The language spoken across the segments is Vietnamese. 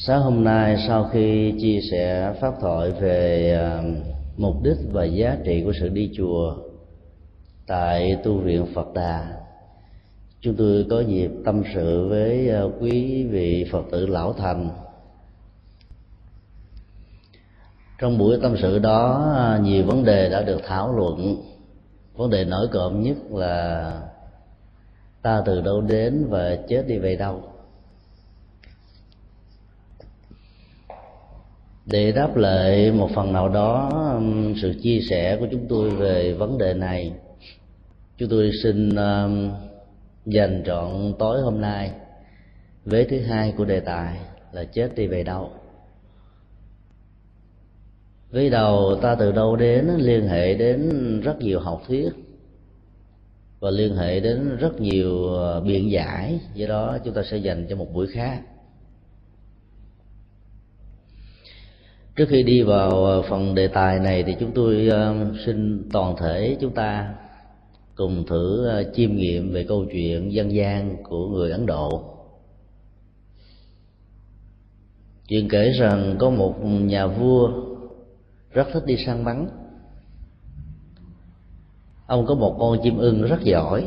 sáng hôm nay sau khi chia sẻ pháp thoại về à, mục đích và giá trị của sự đi chùa tại tu viện phật đà, chúng tôi có dịp tâm sự với à, quý vị phật tử lão thành. Trong buổi tâm sự đó à, nhiều vấn đề đã được thảo luận. Vấn đề nổi cộm nhất là ta từ đâu đến và chết đi về đâu? Để đáp lại một phần nào đó um, sự chia sẻ của chúng tôi về vấn đề này, chúng tôi xin um, dành trọn tối hôm nay vế thứ hai của đề tài là chết đi về đâu. Với đầu, ta từ đâu đến liên hệ đến rất nhiều học thuyết và liên hệ đến rất nhiều uh, biện giải. Do đó, chúng ta sẽ dành cho một buổi khác. Trước khi đi vào ờ, phần đề tài này thì chúng tôi ờ, xin toàn thể chúng ta cùng thử ờ, chiêm nghiệm về câu chuyện dân gian của người ấn độ. Chuyện kể rằng có một nhà vua rất thích đi săn bắn. Ông có một con chim ưng rất giỏi.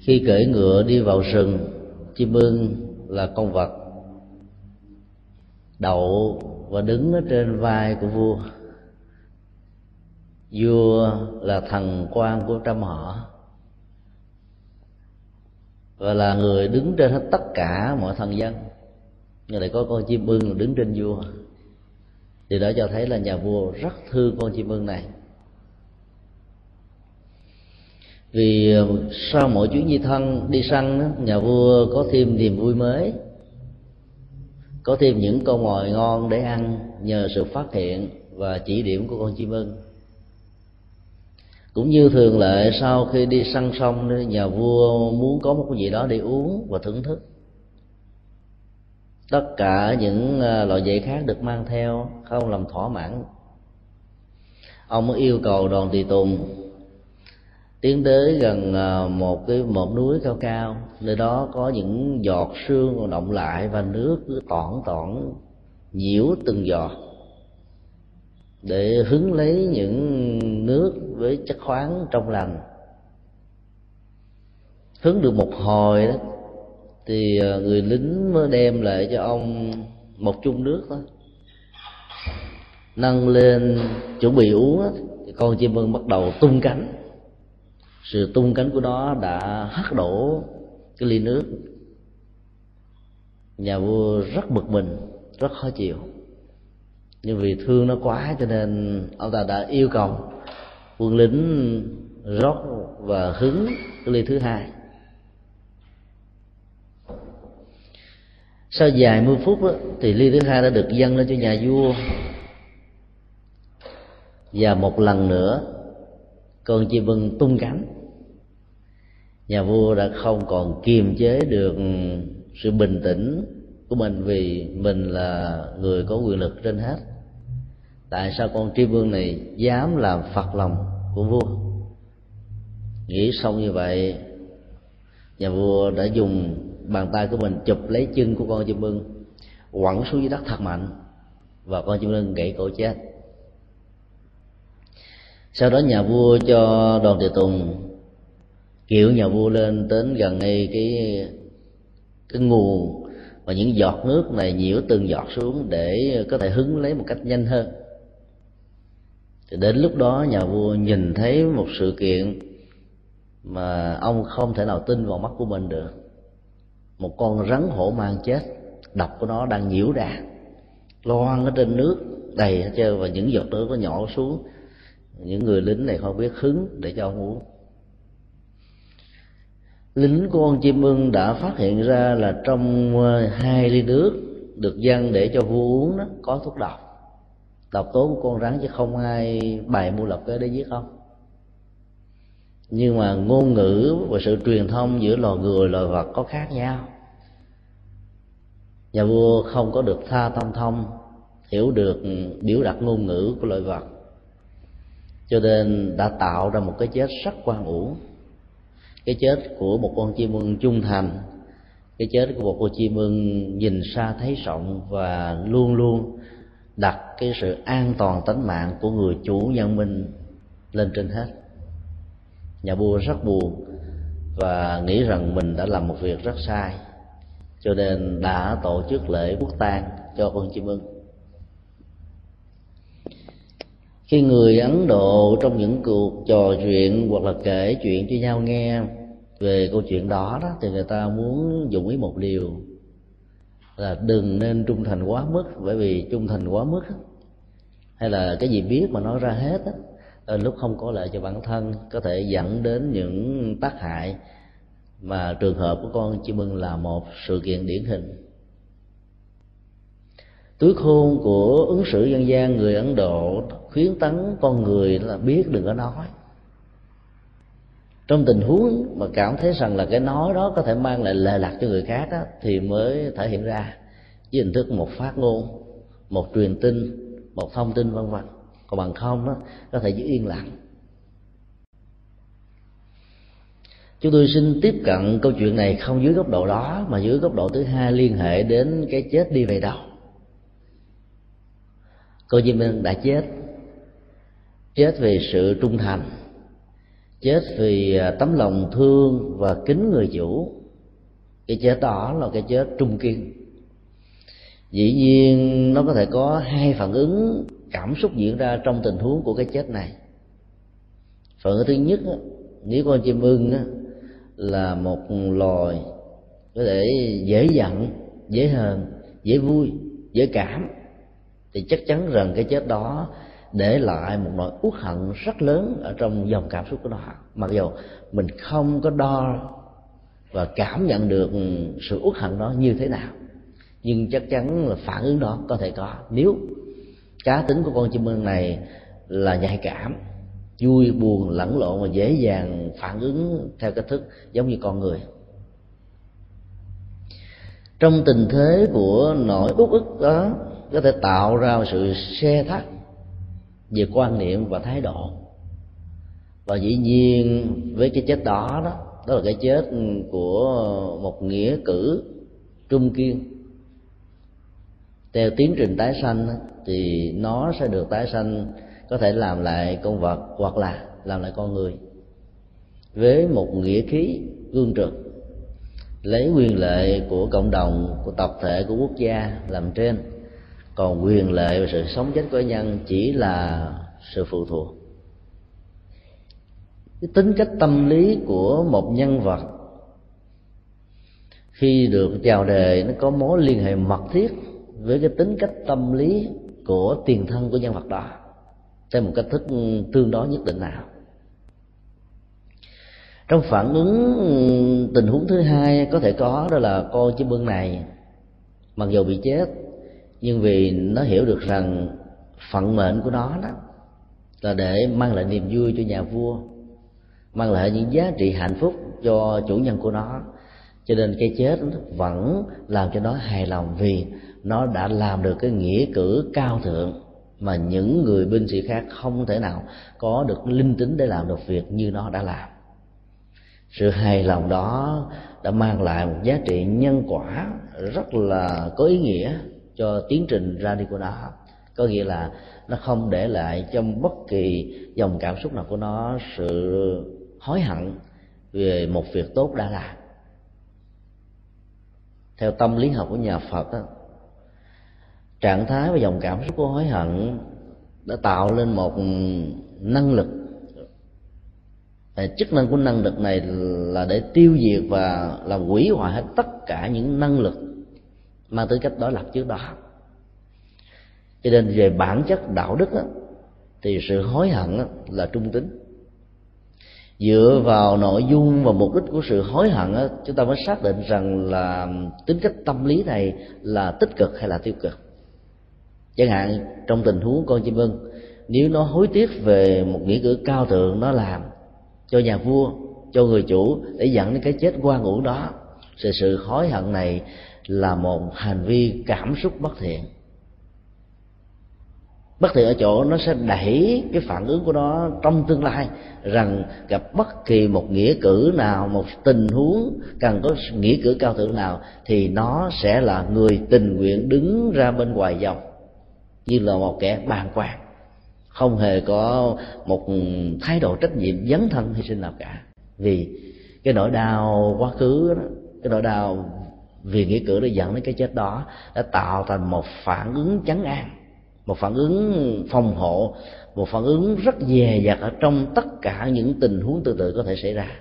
Khi cưỡi ngựa đi vào rừng, chim ưng là con vật đậu và đứng ở trên vai của vua. Vua là thần quan của trăm họ và là người đứng trên hết tất cả mọi thần dân. Nhưng lại có con chim ưng đứng trên vua. Thì đó cho thấy là nhà vua rất thương con chim ưng này. Vì ờ, sau mỗi chuyến di thân đi săn nhà vua có thêm niềm vui mới có thêm những con mồi ngon để ăn nhờ sự phát hiện và chỉ điểm của con chim ưng. Cũng như thường lệ, sau khi đi săn xong nhà vua muốn có một cái gì đó để uống và thưởng thức. Tất cả những à, loại dạy khác được mang theo, không làm thỏa mãn. Ông mới yêu cầu đoàn tùy tùng tiến tới gần ờ, một cái một núi cao cao. Nơi đó có những giọt sương còn động lại và nước cứ tỏn tỏn nhiễu từng giọt. Để hứng lấy những nước với chất khoáng trong lành. Hứng được một hồi đó thì ờ, người lính mới đem lại cho ông một chung nước đó. Nâng lên chuẩn bị uống đó, thì con chim ưng bắt đầu tung cánh sự tung cánh của nó đã hất đổ cái ly nước. Nhà vua rất bực mình rất khó chịu. Nhưng vì thương nó quá cho nên ông ta đã yêu cầu quân lính rót và hứng cái ly thứ hai. Sau vài mươi phút đó, thì ly thứ hai đã được dâng lên cho nhà vua. Và một lần nữa con chim bưng tung cánh nhà vua đã không còn kiềm chế được sự bình tĩnh của mình vì mình là người có quyền lực trên hết. Tại sao con tri vương này dám làm phật lòng của vua? Nghĩ xong như vậy, nhà vua đã dùng bàn tay của mình chụp lấy chân của con chim ưng, quẳng xuống dưới đất thật mạnh, và con chim ưng gãy cổ chết. Sau đó nhà vua cho đoàn tùy tùng kiệu nhà vua lên đến gần ngay cái cái nguồn và những giọt nước này nhiễu từng giọt xuống để có thể hứng lấy một cách nhanh hơn. Thì đến lúc đó nhà vua nhìn thấy một sự kiện mà ông không thể nào tin vào mắt của mình được. Một con rắn hổ mang chết, độc của nó đang nhiễu ra loang ở trên nước, đầy hết trơn, và những giọt nước nó nhỏ xuống. Những người lính này không biết hứng để cho ông uống lính của con chim ưng đã phát hiện ra là trong ờ, hai ly nước được dâng để cho vua uống đó, có thuốc độc. Độc tố của con rắn chứ không ai bày mua lập kế để giết không. Nhưng mà ngôn ngữ và sự truyền thông giữa loài người loài vật có khác nhau. Nhà vua không có được tha tâm thông, hiểu được biểu đạt ngôn ngữ của loài vật, cho nên đã tạo ra một cái chết rất quan uổng cái chết của một con chim ưng trung thành, cái chết của một con chim ưng nhìn xa thấy rộng và luôn luôn đặt cái sự an toàn tính mạng của người chủ nhân minh lên trên hết. Nhà vua rất buồn và nghĩ rằng mình đã làm một việc rất sai, cho nên đã tổ chức lễ quốc tang cho con chim ưng. Khi người ấn độ trong những cuộc trò chuyện hoặc là kể chuyện cho nhau nghe về câu chuyện đó đó, thì người ta muốn dùng ý một điều là đừng nên trung thành quá mức. Bởi vì trung thành quá mức hay là cái gì biết mà nói ra hết á ờ, lúc không có lợi cho bản thân, có thể dẫn đến những tác hại. Mà trường hợp của con chim ưng là một sự kiện điển hình. Túi khôn của ứng xử dân gian người ấn độ khuyến tấn con người là biết đừng có nói trong tình huống mà cảm thấy rằng là cái nói đó có thể mang lại lệ lạc cho người khác đó, thì mới thể hiện ra với hình thức một phát ngôn một truyền tin một thông tin vân vân. Còn bằng không đó có thể giữ yên lặng. Chúng tôi xin tiếp cận câu chuyện này không dưới góc độ đó mà dưới góc độ thứ hai liên hệ đến cái chết đi về đâu. Cô Diêm Minh đã chết. Chết vì sự trung thành chết vì à, tấm lòng thương và kính người chủ. Cái chết đó là cái chết trung kiên. Dĩ nhiên, nó có thể có hai phản ứng cảm xúc diễn ra trong tình huống của cái chết này. Phản ứng thứ nhất nếu con chim ưng là một loài có thể dễ giận dễ hờn, dễ vui, dễ cảm, thì chắc chắn rằng cái chết đó để lại một nỗi uất hận rất lớn ở trong dòng cảm xúc của nó. Mặc dù mình không có đo và cảm nhận được sự uất hận đó như thế nào, nhưng chắc chắn là phản ứng đó có thể có. Nếu cá tính của con chim ưng này là nhạy cảm, vui, buồn, lẫn lộn và dễ dàng phản ứng theo cách thức giống như con người, trong tình thế của nỗi uất ức đó có thể tạo ra sự xe thắt về quan niệm và thái độ. Và dĩ nhiên, với cái chết đó đó đó là cái chết của một nghĩa cử trung kiên. Theo tiến trình tái sanh thì nó sẽ được tái sanh, có thể làm lại con vật hoặc là làm lại con người. Với một nghĩa khí cương trực, lấy quyền lệ của cộng đồng, của tập thể, của quốc gia làm trên còn quyền lệ và sự sống chết của nhân chỉ là sự phụ thuộc. Cái tính cách tâm lý của một nhân vật, khi được chào đề nó có mối liên hệ mật thiết với cái tính cách tâm lý của tiền thân của nhân vật đó theo một cách thức tương đối nhất định nào. Trong phản ứng tình huống thứ hai có thể có đó là con chim bưng này, mặc dù bị chết nhưng vì nó hiểu được rằng phận mệnh của nó đó là để mang lại niềm vui cho nhà vua, mang lại những giá trị hạnh phúc cho chủ nhân của nó. Cho nên cái chết vẫn làm cho nó hài lòng vì nó đã làm được cái nghĩa cử cao thượng mà những người binh sĩ khác không thể nào có được linh tính để làm được việc như nó đã làm. Sự hài lòng đó đã mang lại một giá trị nhân quả rất là có ý nghĩa cho tiến trình ra đi của nó. Có nghĩa là nó không để lại trong bất kỳ dòng cảm xúc nào của nó sự hối hận về một việc tốt đã làm. Theo tâm lý học của nhà phật đó, trạng thái và dòng cảm xúc của hối hận đã tạo lên một năng lực. Và chức năng của năng lực này là để tiêu diệt và làm hủy hoại hết tất cả những năng lực mang tới cách đối lập trước đó. Cho nên về bản chất đạo đức đó, thì sự hối hận là trung tính. Dựa vào nội dung và mục đích của sự hối hận đó, chúng ta mới xác định rằng là tính cách tâm lý này là tích cực hay là tiêu cực. Chẳng hạn trong tình huống con chim ưng nếu nó hối tiếc về một nghĩa cử cao thượng nó làm cho nhà vua cho người chủ để dẫn đến cái chết quan ngủ đó thì sự hối hận này là một hành vi cảm xúc bất thiện. Bất thiện ở chỗ nó sẽ đẩy cái phản ứng của nó trong tương lai rằng gặp bất kỳ một nghĩa cử nào một tình huống cần có nghĩa cử cao thượng nào thì nó sẽ là người tình nguyện đứng ra bên ngoài dòng như là một kẻ bàn quan không hề có một thái độ trách nhiệm dấn thân hy sinh nào cả. Vì cái nỗi đau quá khứ đó, cái nỗi đau vì nghĩa cử đã dẫn đến cái chết đó, đã tạo thành một phản ứng chấn an, một phản ứng phòng hộ, một phản ứng rất dè dặt ở trong tất cả những tình huống tương tự có thể xảy ra.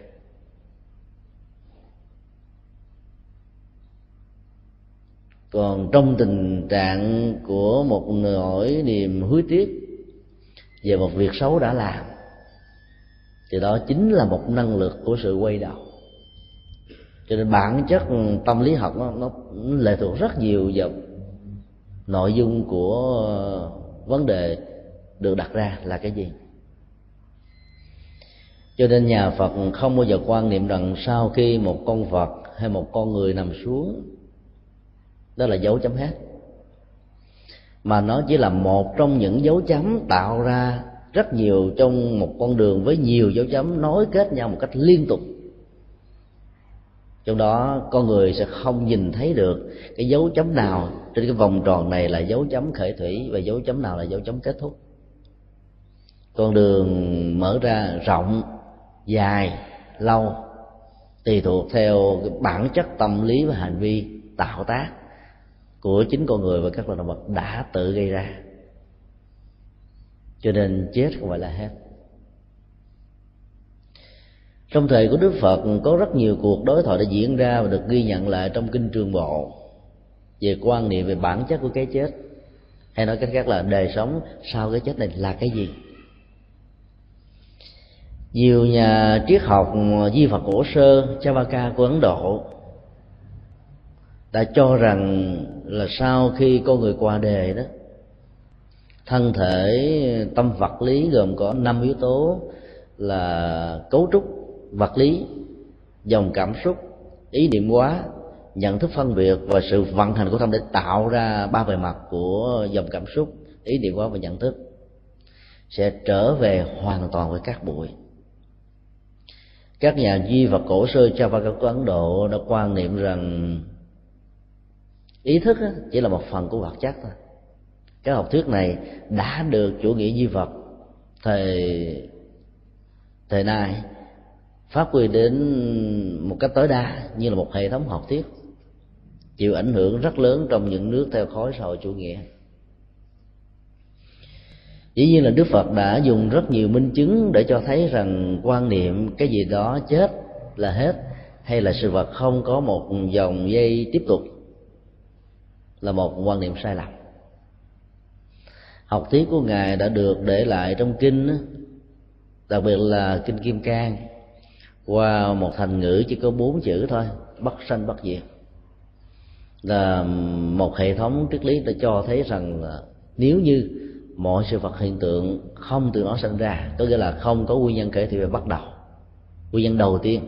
Còn trong tình trạng của một nỗi niềm hối tiếc về một việc xấu đã làm, thì đó chính là một năng lực của sự quay đầu cho nên bản chất tâm lý học nó, nó lệ thuộc rất nhiều vào nội dung của ờ, vấn đề được đặt ra là cái gì. Cho nên nhà phật không bao giờ quan niệm rằng sau khi một con vật hay một con người nằm xuống đó là dấu chấm hết. Mà nó chỉ là một trong những dấu chấm tạo ra rất nhiều trong một con đường với nhiều dấu chấm nối kết nhau một cách liên tục trong đó, con người sẽ không nhìn thấy được cái dấu chấm nào trên cái vòng tròn này là dấu chấm khởi thủy và dấu chấm nào là dấu chấm kết thúc. Con đường mở ra rộng, dài, lâu, tùy thuộc theo cái bản chất tâm lý và hành vi tạo tác của chính con người và các loài động vật đã tự gây ra. Cho nên chết không phải là hết trong thời của đức phật, có rất nhiều cuộc đối thoại đã diễn ra và được ghi nhận lại trong kinh trường bộ. Về quan niệm về bản chất của cái chết, hay nói cách khác là đời sống sau cái chết này là cái gì? Nhiều nhà triết học di phật cổ sơ, chavaka của ấn độ đã cho rằng là sau khi con người qua đề đó, thân thể, tâm vật lý gồm có năm yếu tố là cấu trúc vật lý, dòng cảm xúc, ý niệm hóa, nhận thức phân biệt và sự vận hành của tâm để tạo ra ba bề mặt của dòng cảm xúc, ý niệm hóa và nhận thức sẽ trở về hoàn toàn với các bụi các nhà duy vật cổ xưa Java của Ấn Độ đã quan niệm rằng ý thức chỉ là một phần của vật chất thôi. Cái học thuyết này đã được chủ nghĩa duy vật thời thời nay phát huy đến một cách tối đa như là một hệ thống học thuyết, chịu ảnh hưởng rất lớn trong những nước theo khối xã hội chủ nghĩa. Dĩ nhiên là đức phật đã dùng rất nhiều minh chứng để cho thấy rằng quan niệm cái gì đó chết là hết hay là sự vật không có một dòng dây tiếp tục là một quan niệm sai lầm. Học thuyết của ngài đã được để lại trong kinh, đặc biệt là kinh kim cang qua một thành ngữ chỉ có bốn chữ thôi, bất sanh bất diệt. Là một hệ thống triết lý đã cho thấy rằng là nếu như mọi sự vật hiện tượng không từ nó sinh ra, có nghĩa là không có nguyên nhân kể thì phải bắt đầu. Nguyên nhân đầu tiên.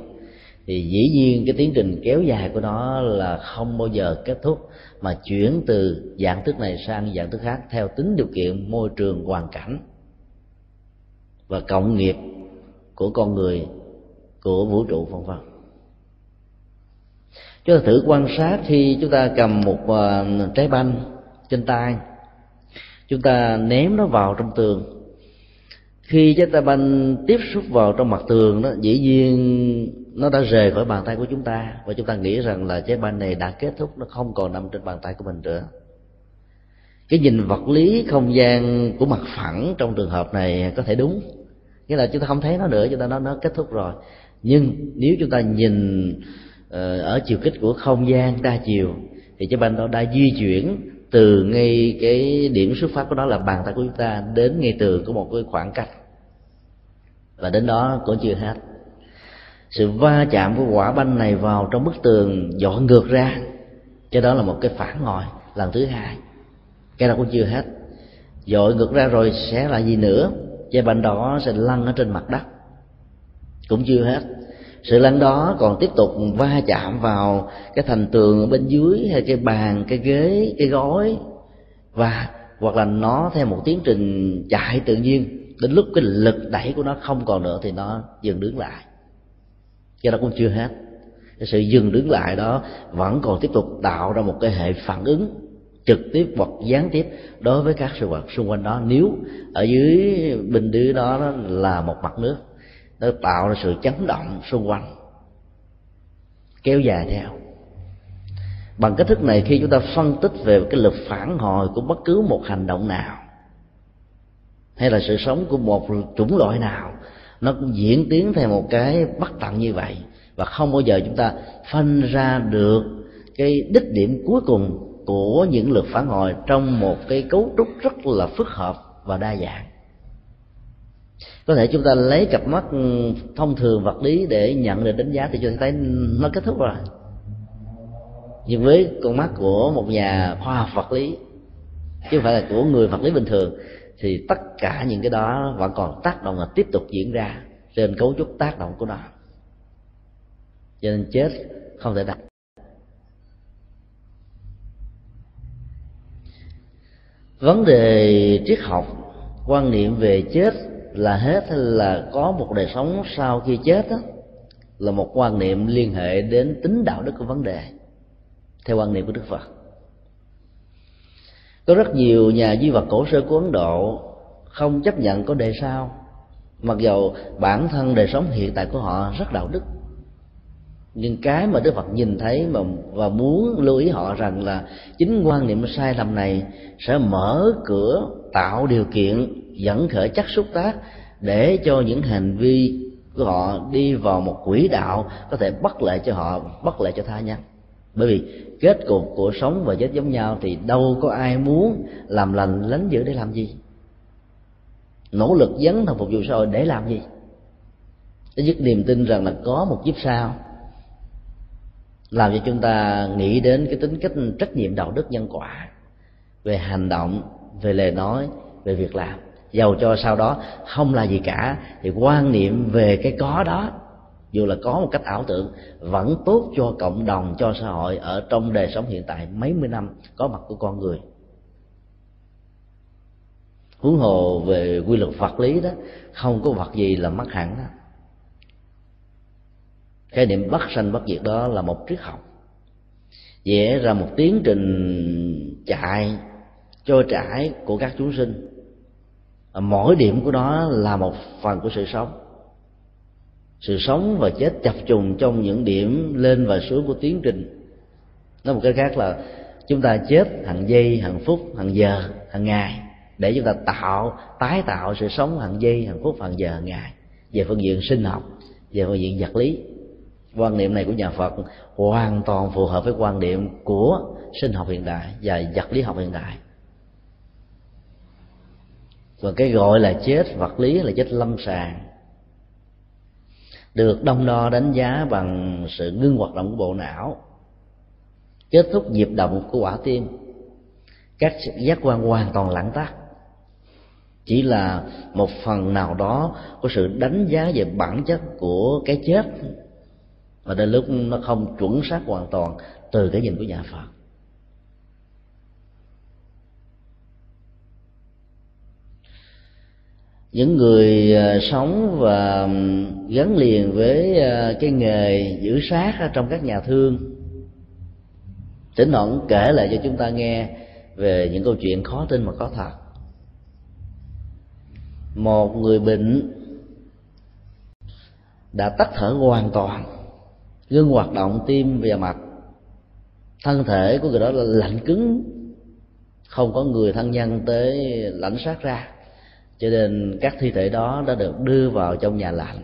Thì dĩ nhiên cái tiến trình kéo dài của nó là không bao giờ kết thúc, mà chuyển từ dạng thức này sang dạng thức khác theo tính điều kiện, môi trường, hoàn cảnh và cộng nghiệp của con người của vũ trụ vân vân. Chúng ta thử quan sát khi chúng ta cầm một ờ, trái banh trên tay. Chúng ta ném nó vào trong tường. Khi trái tay banh tiếp xúc vào trong mặt tường đó, dĩ nhiên nó đã rời khỏi bàn tay của chúng ta. Và chúng ta nghĩ rằng là trái banh này đã kết thúc, nó không còn nằm trên bàn tay của mình nữa. Cái nhìn vật lý không gian của mặt phẳng trong trường hợp này có thể đúng. Nghĩa là chúng ta không thấy nó nữa, chúng ta nói nó kết thúc rồi nhưng nếu chúng ta nhìn ờ, ở chiều kích của không gian đa chiều, thì cái banh đó đã di chuyển từ ngay cái điểm xuất phát của nó là bàn tay của chúng ta đến ngay từ có một cái khoảng cách. Và đến đó cũng chưa hết. Sự va chạm của quả banh này vào trong bức tường dọn ngược ra. Cho đó là một cái phản ngồi lần thứ hai. Cái đó cũng chưa hết. Dội ngược ra rồi sẽ là gì nữa? Cái banh đó sẽ lăn ở trên mặt đất cũng chưa hết. Sự lăn đó còn tiếp tục va chạm vào cái thành tường ở bên dưới hay cái bàn, cái ghế, cái gói và, hoặc là nó theo một tiến trình chạy tự nhiên. Đến lúc cái lực đẩy của nó không còn nữa thì nó dừng đứng lại. Cho nó cũng chưa hết. Cái sự dừng đứng lại đó vẫn còn tiếp tục tạo ra một cái hệ phản ứng trực tiếp hoặc gián tiếp đối với các sự vật xung quanh đó. Nếu ở dưới bình dưới đó là một mặt nước nó tạo ra sự chấn động xung quanh. Kéo dài theo. Bằng cách thức này, khi chúng ta phân tích về cái lực phản hồi của bất cứ một hành động nào, hay là sự sống của một chủng loại nào, nó cũng diễn tiến theo một cái bất tận như vậy. Và không bao giờ chúng ta phân ra được cái đích điểm cuối cùng của những lực phản hồi trong một cái cấu trúc rất là phức hợp và đa dạng có thể chúng ta lấy cặp mắt ừ, thông thường vật lý để nhận được đánh giá thì chúng ta thấy nó kết thúc rồi. Nhưng với con mắt của một nhà khoa học vật lý, chứ không phải là của người vật lý bình thường, thì tất cả những cái đó vẫn còn tác động và tiếp tục diễn ra trên cấu trúc tác động của nó. Cho nên chết không thể đặt vấn đề triết học, quan niệm về chết là hết hay là có một đời sống sau khi chết đó, là một quan niệm liên hệ đến tính đạo đức của vấn đề theo quan niệm của đức phật. Có rất nhiều nhà duy vật cổ xưa của ấn độ không chấp nhận có đề sau mặc dầu bản thân đời sống hiện tại của họ rất đạo đức. Nhưng cái mà đức phật nhìn thấy mà và muốn lưu ý họ rằng là chính quan niệm sai lầm này sẽ mở cửa tạo điều kiện dẫn khởi chất xúc tác để cho những hành vi của họ đi vào một quỹ đạo có thể bất lợi cho họ bất lợi cho tha nhân bởi vì kết cục của sống và chết giống nhau thì đâu có ai muốn làm lành lánh dữ để làm gì. Nỗ lực dấn thân phục vụ xã hội để làm gì? Để dứt niềm tin rằng là có một kiếp sau làm cho chúng ta nghĩ đến cái tính cách trách nhiệm đạo đức nhân quả về hành động, về lời nói, về việc làm giàu cho sau đó. Không là gì cả. Thì quan niệm về cái có đó, dù là có một cách ảo tưởng, vẫn tốt cho cộng đồng, cho xã hội ở trong đời sống hiện tại mấy mươi năm có mặt của con người. Huống hồ về quy luật vật lý đó, không có vật gì là mất hẳn đó khái niệm bất sanh bất diệt đó là một triết học. Vẽ ra một tiến trình chạy trôi trải của các chúng sinh mỗi điểm của nó là một phần của sự sống. Sự sống và chết chập trùng trong những điểm lên và xuống của tiến trình. Nói một cái khác là chúng ta chết hàng giây hàng phút hàng giờ hàng ngày để chúng ta tạo, tái tạo sự sống hàng giây hàng phút hàng giờ hàng ngày về phương diện sinh học, về phương diện vật lý. Quan niệm này của nhà phật hoàn toàn phù hợp với quan niệm của sinh học hiện đại và vật lý học hiện đại và cái gọi là chết vật lý là chết lâm sàng. Được đông đo đánh giá bằng sự ngưng hoạt động của bộ não, kết thúc nhịp động của quả tim. Các giác quan hoàn toàn lãng tắt chỉ là một phần nào đó của sự đánh giá về bản chất của cái chết. Và đến lúc nó không chuẩn xác hoàn toàn từ cái nhìn của nhà phật. Những người à, sống và gắn liền với à, cái nghề giữ sát trong các nhà thương, thỉnh thoảng kể lại cho chúng ta nghe về những câu chuyện khó tin mà có thật. Một người bệnh đã tắt thở hoàn toàn ngưng hoạt động tim và mạch. Thân thể của người đó là lạnh cứng, không có người thân nhân tới lãnh sát ra cho nên các thi thể đó đã được đưa vào trong nhà lạnh,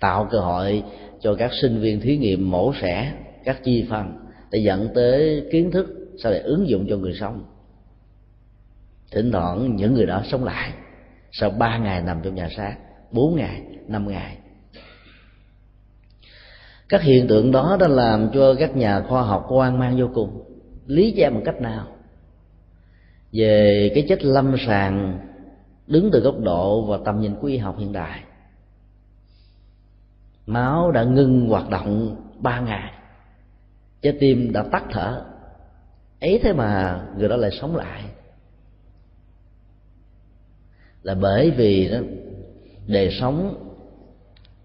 tạo cơ hội cho các sinh viên thí nghiệm mổ xẻ các chi phần để dẫn tới kiến thức sau để ứng dụng cho người sống. Thỉnh thoảng những người đó sống lại, sau ba ngày nằm trong nhà xác, bốn ngày, năm ngày. Các hiện tượng đó đã làm cho các nhà khoa học hoang mang vô cùng, lý giải bằng cách nào? Về cái chết lâm sàng đứng từ góc độ và tầm nhìn của y học hiện đại. Máu đã ngưng hoạt động ba ngày. Trái tim đã tắt thở. Ấy thế mà người đó lại sống lại. Là bởi vì đó đời sống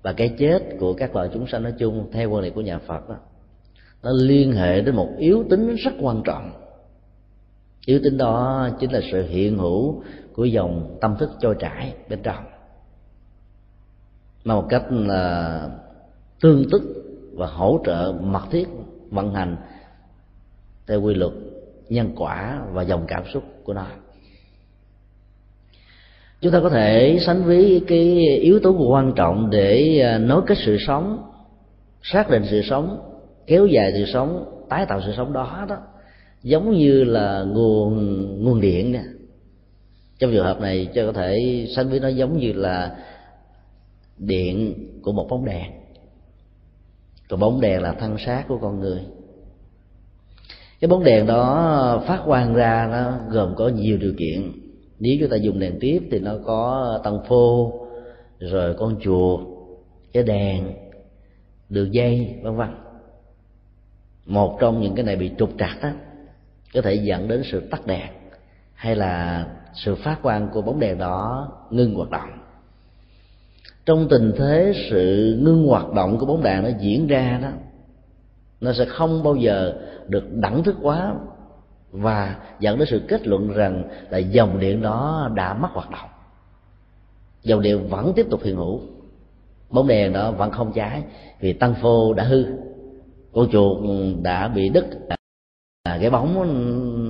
và cái chết của các loài chúng sanh nói chung theo quan điểm của nhà Phật đó, nó liên hệ đến một yếu tính rất quan trọng. Yếu tính đó chính là sự hiện hữu của dòng tâm thức trôi chảy bên trong. Mà một cách là tương tức và hỗ trợ mật thiết vận hành theo quy luật nhân quả và dòng cảm xúc của nó. Chúng ta có thể sánh với cái yếu tố quan trọng để à, nối kết sự sống, xác định sự sống, kéo dài sự sống, tái tạo sự sống đó đó, giống như là nguồn nguồn điện nè trong trường hợp này, cho có thể sánh với nó giống như là điện của một bóng đèn. Còn bóng đèn là thân xác của con người. Cái bóng đèn đó phát quang ra, nó gồm có nhiều điều kiện. Nếu chúng ta dùng đèn tiếp thì nó có tăng phô, rồi con chuột, cái đèn, đường dây, vân vân. Một trong những cái này bị trục trặc đó có thể dẫn đến sự tắt đèn hay là sự phát quang của bóng đèn đó ngưng hoạt động. Trong tình thế sự ngưng hoạt động của bóng đèn nó diễn ra đó nó sẽ không bao giờ được đẳng thức quá và dẫn đến sự kết luận rằng là dòng điện đó đã mất hoạt động. Dòng điện vẫn tiếp tục hiện hữu. Bóng đèn đó vẫn không cháy vì tăng phô đã hư. Con chuột đã bị đứt à, cái bóng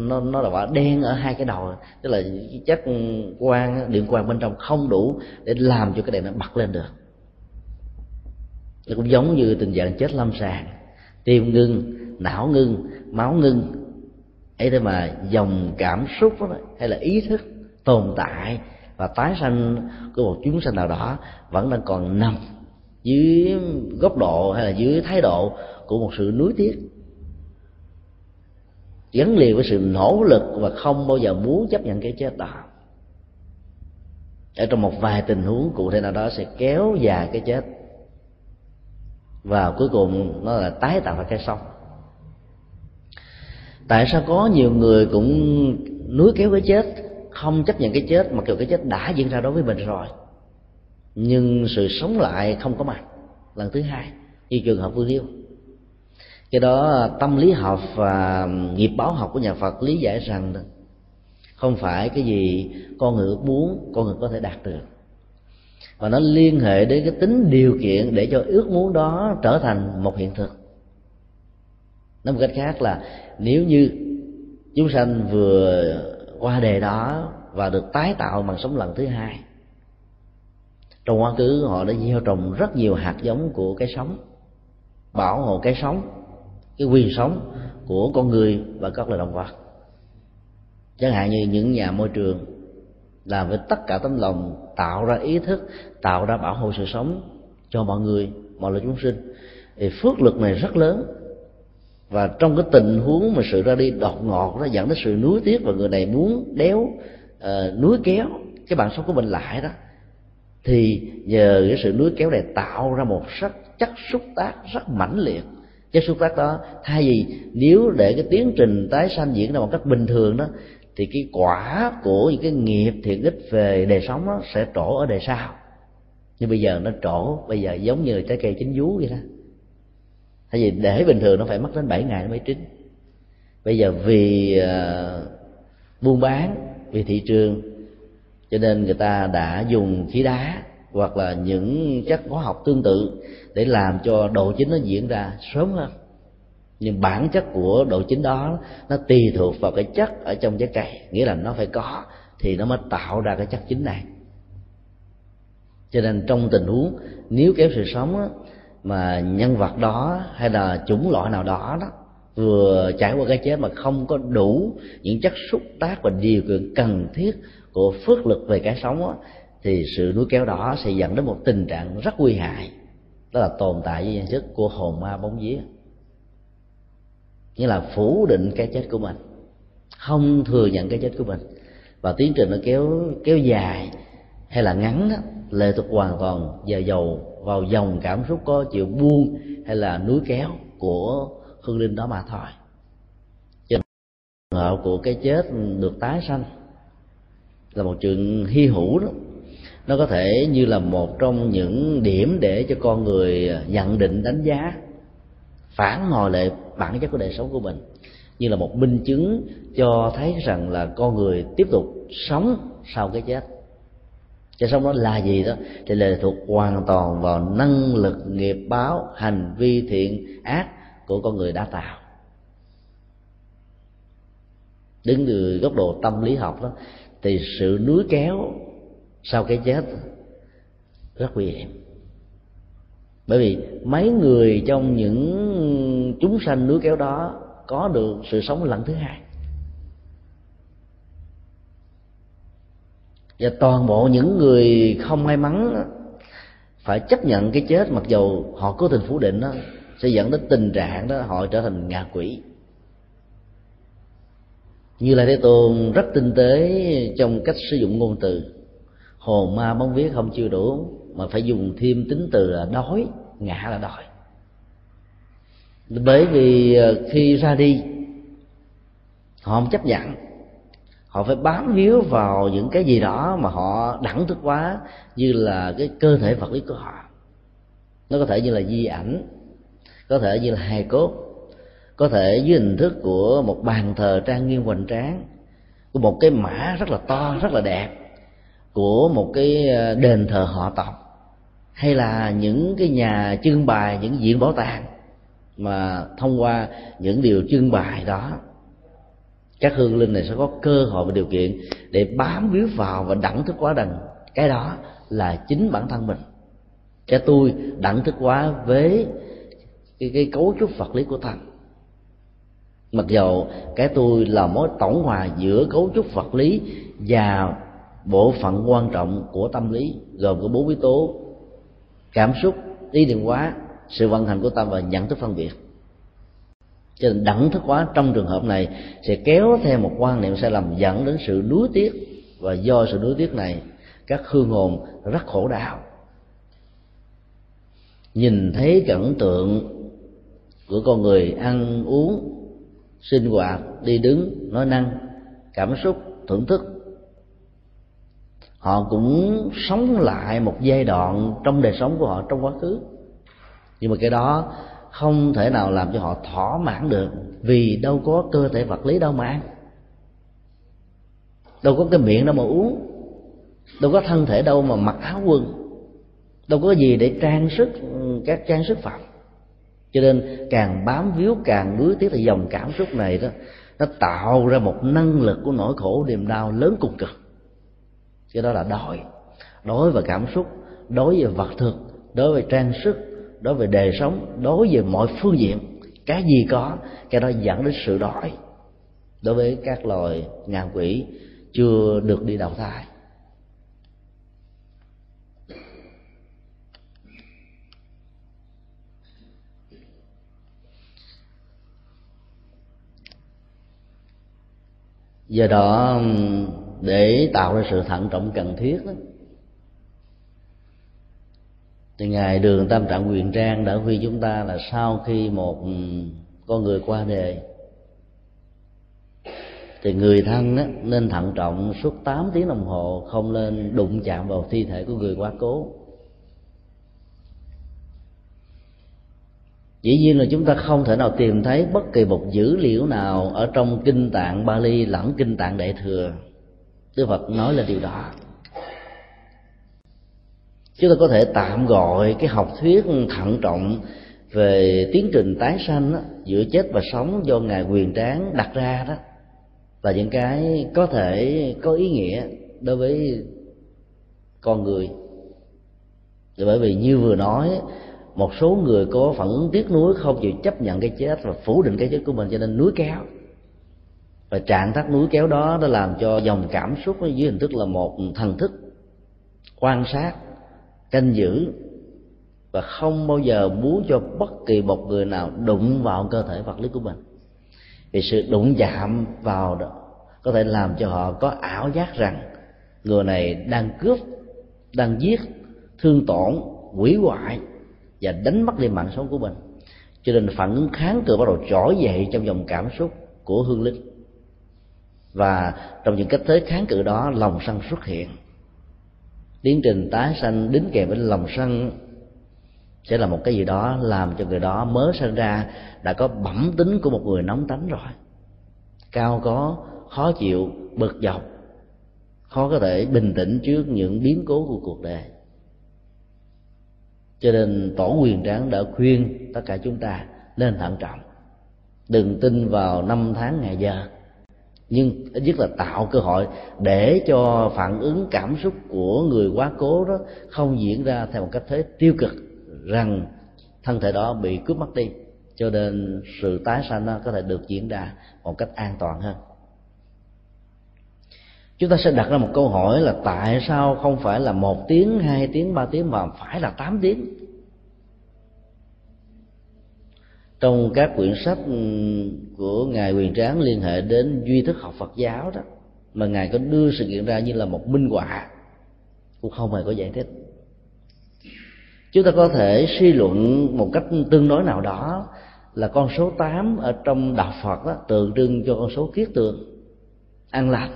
nó nó là quả đen ở hai cái đầu. Tức là chất quang điện quang bên trong không đủ để làm cho cái đèn nó bật lên được. Nó cũng giống như tình trạng chết lâm sàng tim ngưng não ngưng máu ngưng. Ấy thế mà dòng cảm xúc đó, hay là ý thức tồn tại và tái sanh của một chúng sanh nào đó vẫn đang còn nằm dưới góc độ hay là dưới thái độ của một sự nuối tiếc gắn liền với sự nỗ lực và không bao giờ muốn chấp nhận cái chết đó. Ở trong một vài tình huống cụ thể nào đó sẽ kéo dài cái chết. Và cuối cùng nó là tái tạo ra cái sống. Tại sao có nhiều người cũng nuối kéo cái chết, không chấp nhận cái chết, mặc dù cái chết đã diễn ra đối với mình rồi, nhưng sự sống lại không có mặt. Lần thứ hai, như trường hợp vương liêu cái đó, tâm lý học và nghiệp báo học của nhà phật lý giải rằng không phải cái gì con người muốn, con người có thể đạt được. Và nó liên hệ đến cái tính điều kiện để cho ước muốn đó trở thành một hiện thực. Nói một cách khác là, nếu như chúng sanh vừa qua đề đó và được tái tạo bằng sống lần thứ hai, trong quá khứ họ đã gieo trồng rất nhiều hạt giống của cái sống, bảo hộ cái sống cái quyền sống của con người và các loài động vật. Chẳng hạn như những nhà môi trường làm với tất cả tấm lòng tạo ra ý thức tạo ra bảo hộ sự sống cho mọi người mọi loài chúng sinh thì phước lực này rất lớn. Và trong cái tình huống mà sự ra đi đột ngột nó dẫn đến sự nuối tiếc và người này muốn đéo uh, nuối kéo cái bản sống của mình lại đó thì nhờ cái sự nuối kéo này tạo ra một sắc chất xúc tác rất mãnh liệt chất xúc tác đó thay vì nếu để cái tiến trình tái sanh diễn ra một cách bình thường đó thì cái quả của những cái nghiệp thiện ích về đời sống đó sẽ trổ ở đời sau. Nhưng bây giờ nó trổ bây giờ giống như trái cây chín vú vậy đó. Thay vì để bình thường nó phải mất đến 7 ngày nó mới chín. Bây giờ vì uh, buôn bán vì thị trường cho nên người ta đã dùng khí đá hoặc là những chất hóa học tương tự để làm cho độ chính nó diễn ra sớm hơn nhưng bản chất của độ chính đó nó tùy thuộc vào cái chất ở trong trái cây nghĩa là nó phải có thì nó mới tạo ra cái chất chính này. Cho nên trong tình huống nếu kéo sự sống đó, mà nhân vật đó hay là chủng loại nào đó đó vừa trải qua cái chết mà không có đủ những chất xúc tác và điều kiện cần thiết của phước lực về cái sống đó, thì sự núi kéo đó sẽ dẫn đến một tình trạng rất nguy hại. Đó là tồn tại với nhận thức của hồn ma bóng vía. Nghĩa là phủ định cái chết của mình, không thừa nhận cái chết của mình. Và tiến trình nó kéo kéo dài hay là ngắn đó lệ thuộc hoàn toàn giờ dầu, vào dòng cảm xúc có chịu buông hay là núi kéo của hương linh đó mà thôi. Trường hợp của cái chết được tái sanh là một chuyện hy hữu đó nó có thể như là một trong những điểm để cho con người nhận định, đánh giá, phản hồi lại bản chất của đời sống của mình. Như là một minh chứng cho thấy rằng là con người tiếp tục sống sau cái chết. Cái sống đó là gì đó? Thì lệ thuộc hoàn toàn vào năng lực, nghiệp báo, hành vi, thiện, ác của con người đã tạo. Đứng từ góc độ tâm lý học đó, thì sự núi kéo sau cái chết, rất nguy hiểm. Bởi vì mấy người trong những chúng sanh núi kéo đó có được sự sống lần thứ hai. Và toàn bộ những người không may mắn phải chấp nhận cái chết mặc dù họ cố tình phủ định đó sẽ dẫn đến tình trạng đó họ trở thành ngạ quỷ. Như là thế tôn rất tinh tế trong cách sử dụng ngôn từ hồn ma bóng vía không chưa đủ, mà phải dùng thêm tính từ là đói, ngã là đói. Bởi vì ờ, khi ra đi, họ không chấp nhận. Họ phải bám víu vào những cái gì đó mà họ đẳng thức quá, như là cái cơ thể vật lý của họ. Nó có thể như là di ảnh, có thể như là hài cốt, có thể dưới hình thức của một bàn thờ trang nghiêm hoành tráng, của một cái mã rất là to, rất là đẹp của một cái ờ, đền thờ họ tộc hay là những cái nhà trưng bày những viện bảo tàng mà thông qua những điều trưng bày đó các hương linh này sẽ có cơ hội và điều kiện để bám víu vào và đẳng thức quá đằng cái đó là chính bản thân mình. Cái tôi đẳng thức quá với cái, cái cấu trúc vật lý của thân mặc dầu cái tôi là mối tổng hòa giữa cấu trúc vật lý và bộ phận quan trọng của tâm lý, gồm có bốn yếu tố. Cảm xúc, ý niệm hóa, sự vận hành của tâm và nhận thức phân biệt. Cho nên đẳng thức hóa trong trường hợp này sẽ kéo theo một quan niệm sai lầm dẫn đến sự nuối tiếc. Và do sự nuối tiếc này, các hương hồn rất khổ đau. Nhìn thấy cảnh tượng của con người ăn uống, sinh hoạt, đi đứng, nói năng, cảm xúc, thưởng thức họ cũng sống lại một giai đoạn trong đời sống của họ trong quá khứ. Nhưng mà cái đó không thể nào làm cho họ thỏa mãn được, vì đâu có cơ thể vật lý đâu mà. Ăn đâu có cái miệng đâu mà uống. Đâu có thân thể đâu mà mặc áo quần. Đâu có gì để trang sức, các trang sức phẩm. Cho nên càng bám víu, càng đuối tiếc thì dòng cảm xúc này đó, nó tạo ra một năng lực của nỗi khổ niềm đau lớn cùng cực cái đó là đói đối với cảm xúc, đối với vật thực, đối với trang sức, đối với đời sống, đối với mọi phương diện, cái gì có, cái đó dẫn đến sự đói. Đối với các loài ngạ quỷ chưa được đi đầu thai. Do đó để tạo ra sự thận trọng cần thiết đó. Thì ngài đường tam trạng quyền trang đã khuyên chúng ta là sau khi một ừ, con người qua đời thì người thân á, nên thận trọng suốt 8 tiếng đồng hồ không nên đụng chạm vào thi thể của người quá cố. Dĩ nhiên là chúng ta không thể nào tìm thấy bất kỳ một dữ liệu nào ở trong kinh tạng Bali lẫn kinh tạng Đại thừa. Đức Phật nói là điều đó. Chúng ta có thể tạm gọi cái học thuyết thận trọng về tiến trình tái sanh đó, giữa chết và sống do ngài quyền tráng đặt ra đó là những cái có thể có ý nghĩa đối với con người. Bởi vì như vừa nói một số người có phản ứng tiếc nuối không chịu chấp nhận cái chết và phủ định cái chết của mình cho nên núi kéo và trạng thái núi kéo đó đã làm cho dòng cảm xúc dưới hình thức là một thần thức quan sát, canh giữ và không bao giờ muốn cho bất kỳ một người nào đụng vào cơ thể vật lý của mình. Vì sự đụng chạm vào đó có thể làm cho họ có ảo giác rằng người này đang cướp, đang giết, thương tổn, hủy hoại và đánh mất đi mạng sống của mình. Cho nên phản ứng kháng cự bắt đầu trỗi dậy trong dòng cảm xúc của hương linh và trong những cách thế kháng cự đó, lòng sân xuất hiện. Tiến trình tái sanh đính kèm với lòng sân sẽ là một cái gì đó làm cho người đó mới sinh ra đã có bẩm tính của một người nóng tánh rồi. Cao có, khó chịu, bực dọc, khó có thể bình tĩnh trước những biến cố của cuộc đời. Cho nên tổ quyền tráng đã khuyên tất cả chúng ta nên thận trọng. Đừng tin vào năm tháng ngày giờ nhưng ít nhất là tạo cơ hội để cho phản ứng, cảm xúc của người quá cố đó không diễn ra theo một cách thế tiêu cực rằng thân thể đó bị cướp mất đi, cho nên sự tái sanh nó có thể được diễn ra một cách an toàn hơn. Chúng ta sẽ đặt ra một câu hỏi là tại sao không phải là một tiếng, hai tiếng, ba tiếng mà phải là tám tiếng? Trong các quyển sách ừ, của ngài quyền tráng liên hệ đến duy thức học phật giáo đó mà ngài có đưa sự kiện ra như là một minh họa cũng không hề có giải thích. Chúng ta có thể suy luận một cách tương đối nào đó là con số 8 ở trong đạo Phật đó, tượng trưng cho con số kiết tường an lạc.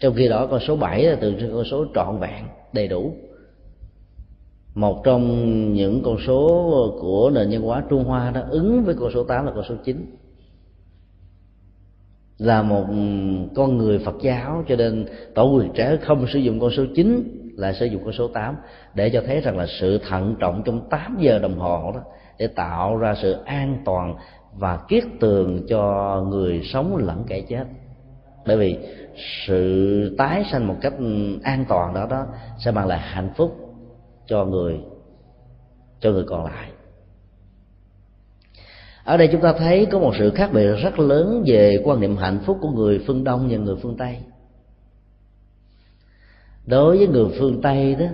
Trong khi đó con số 7 là tượng trưng con số trọn vẹn đầy đủ một trong những con số của nền văn hóa Trung Hoa đó ứng với con số 8 là con số 9 là một con người Phật giáo, cho nên tổ quyền trẻ không sử dụng con số 9 là sử dụng con số 8 để cho thấy rằng là sự thận trọng trong 8 giờ đồng hồ đó, để tạo ra sự an toàn và kiết tường cho người sống lẫn kẻ chết. Bởi vì sự tái sanh một cách an toàn đó đó sẽ mang lại hạnh phúc cho người cho người còn lại. Ở đây chúng ta thấy có một sự khác biệt rất lớn về quan niệm hạnh phúc của người phương đông và người phương tây. Đối với người phương tây đó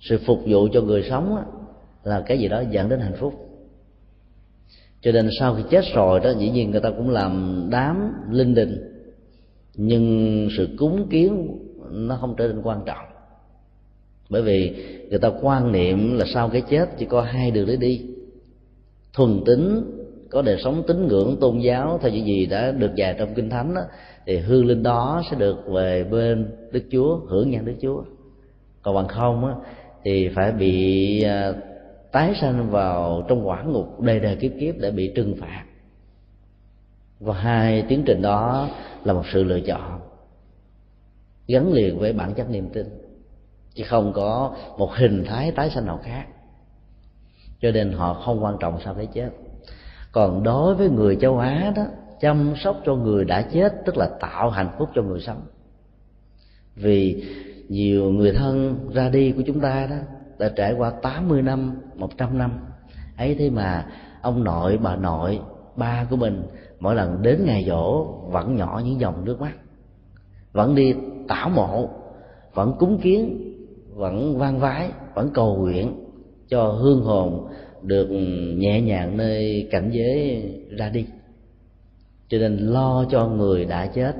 sự phục vụ cho người sống đó, là cái gì đó dẫn đến hạnh phúc. Cho nên sau khi chết rồi đó dĩ nhiên người ta cũng làm đám linh đình nhưng sự cúng kiến nó không trở nên quan trọng bởi vì người ta quan niệm là sau cái chết chỉ có hai đường để đi. Thuần tính có đời sống tín ngưỡng tôn giáo theo những gì đã được dạy trong kinh thánh đó, thì hương linh đó sẽ được về bên đức chúa hưởng nhận đức chúa. Còn bằng không đó, thì phải bị à, tái sanh vào trong quả ngục đời đời kiếp kiếp để bị trừng phạt. Và hai tiến trình đó là một sự lựa chọn gắn liền với bản chất niềm tin chứ không có một hình thái tái sanh nào khác. Cho nên họ không quan trọng sau cái chết. Còn đối với người châu á đó chăm sóc cho người đã chết tức là tạo hạnh phúc cho người sống. Vì nhiều người thân ra đi của chúng ta đó đã trải qua 80 năm, 100 năm. Ấy thế mà ông nội, bà nội, ba của mình mỗi lần đến ngày dỗ vẫn nhỏ những dòng nước mắt. Vẫn đi tảo mộ vẫn cúng kiến vẫn vang vái, vẫn cầu nguyện cho hương hồn được nhẹ nhàng nơi cảnh giới ra đi. Cho nên lo cho người đã chết,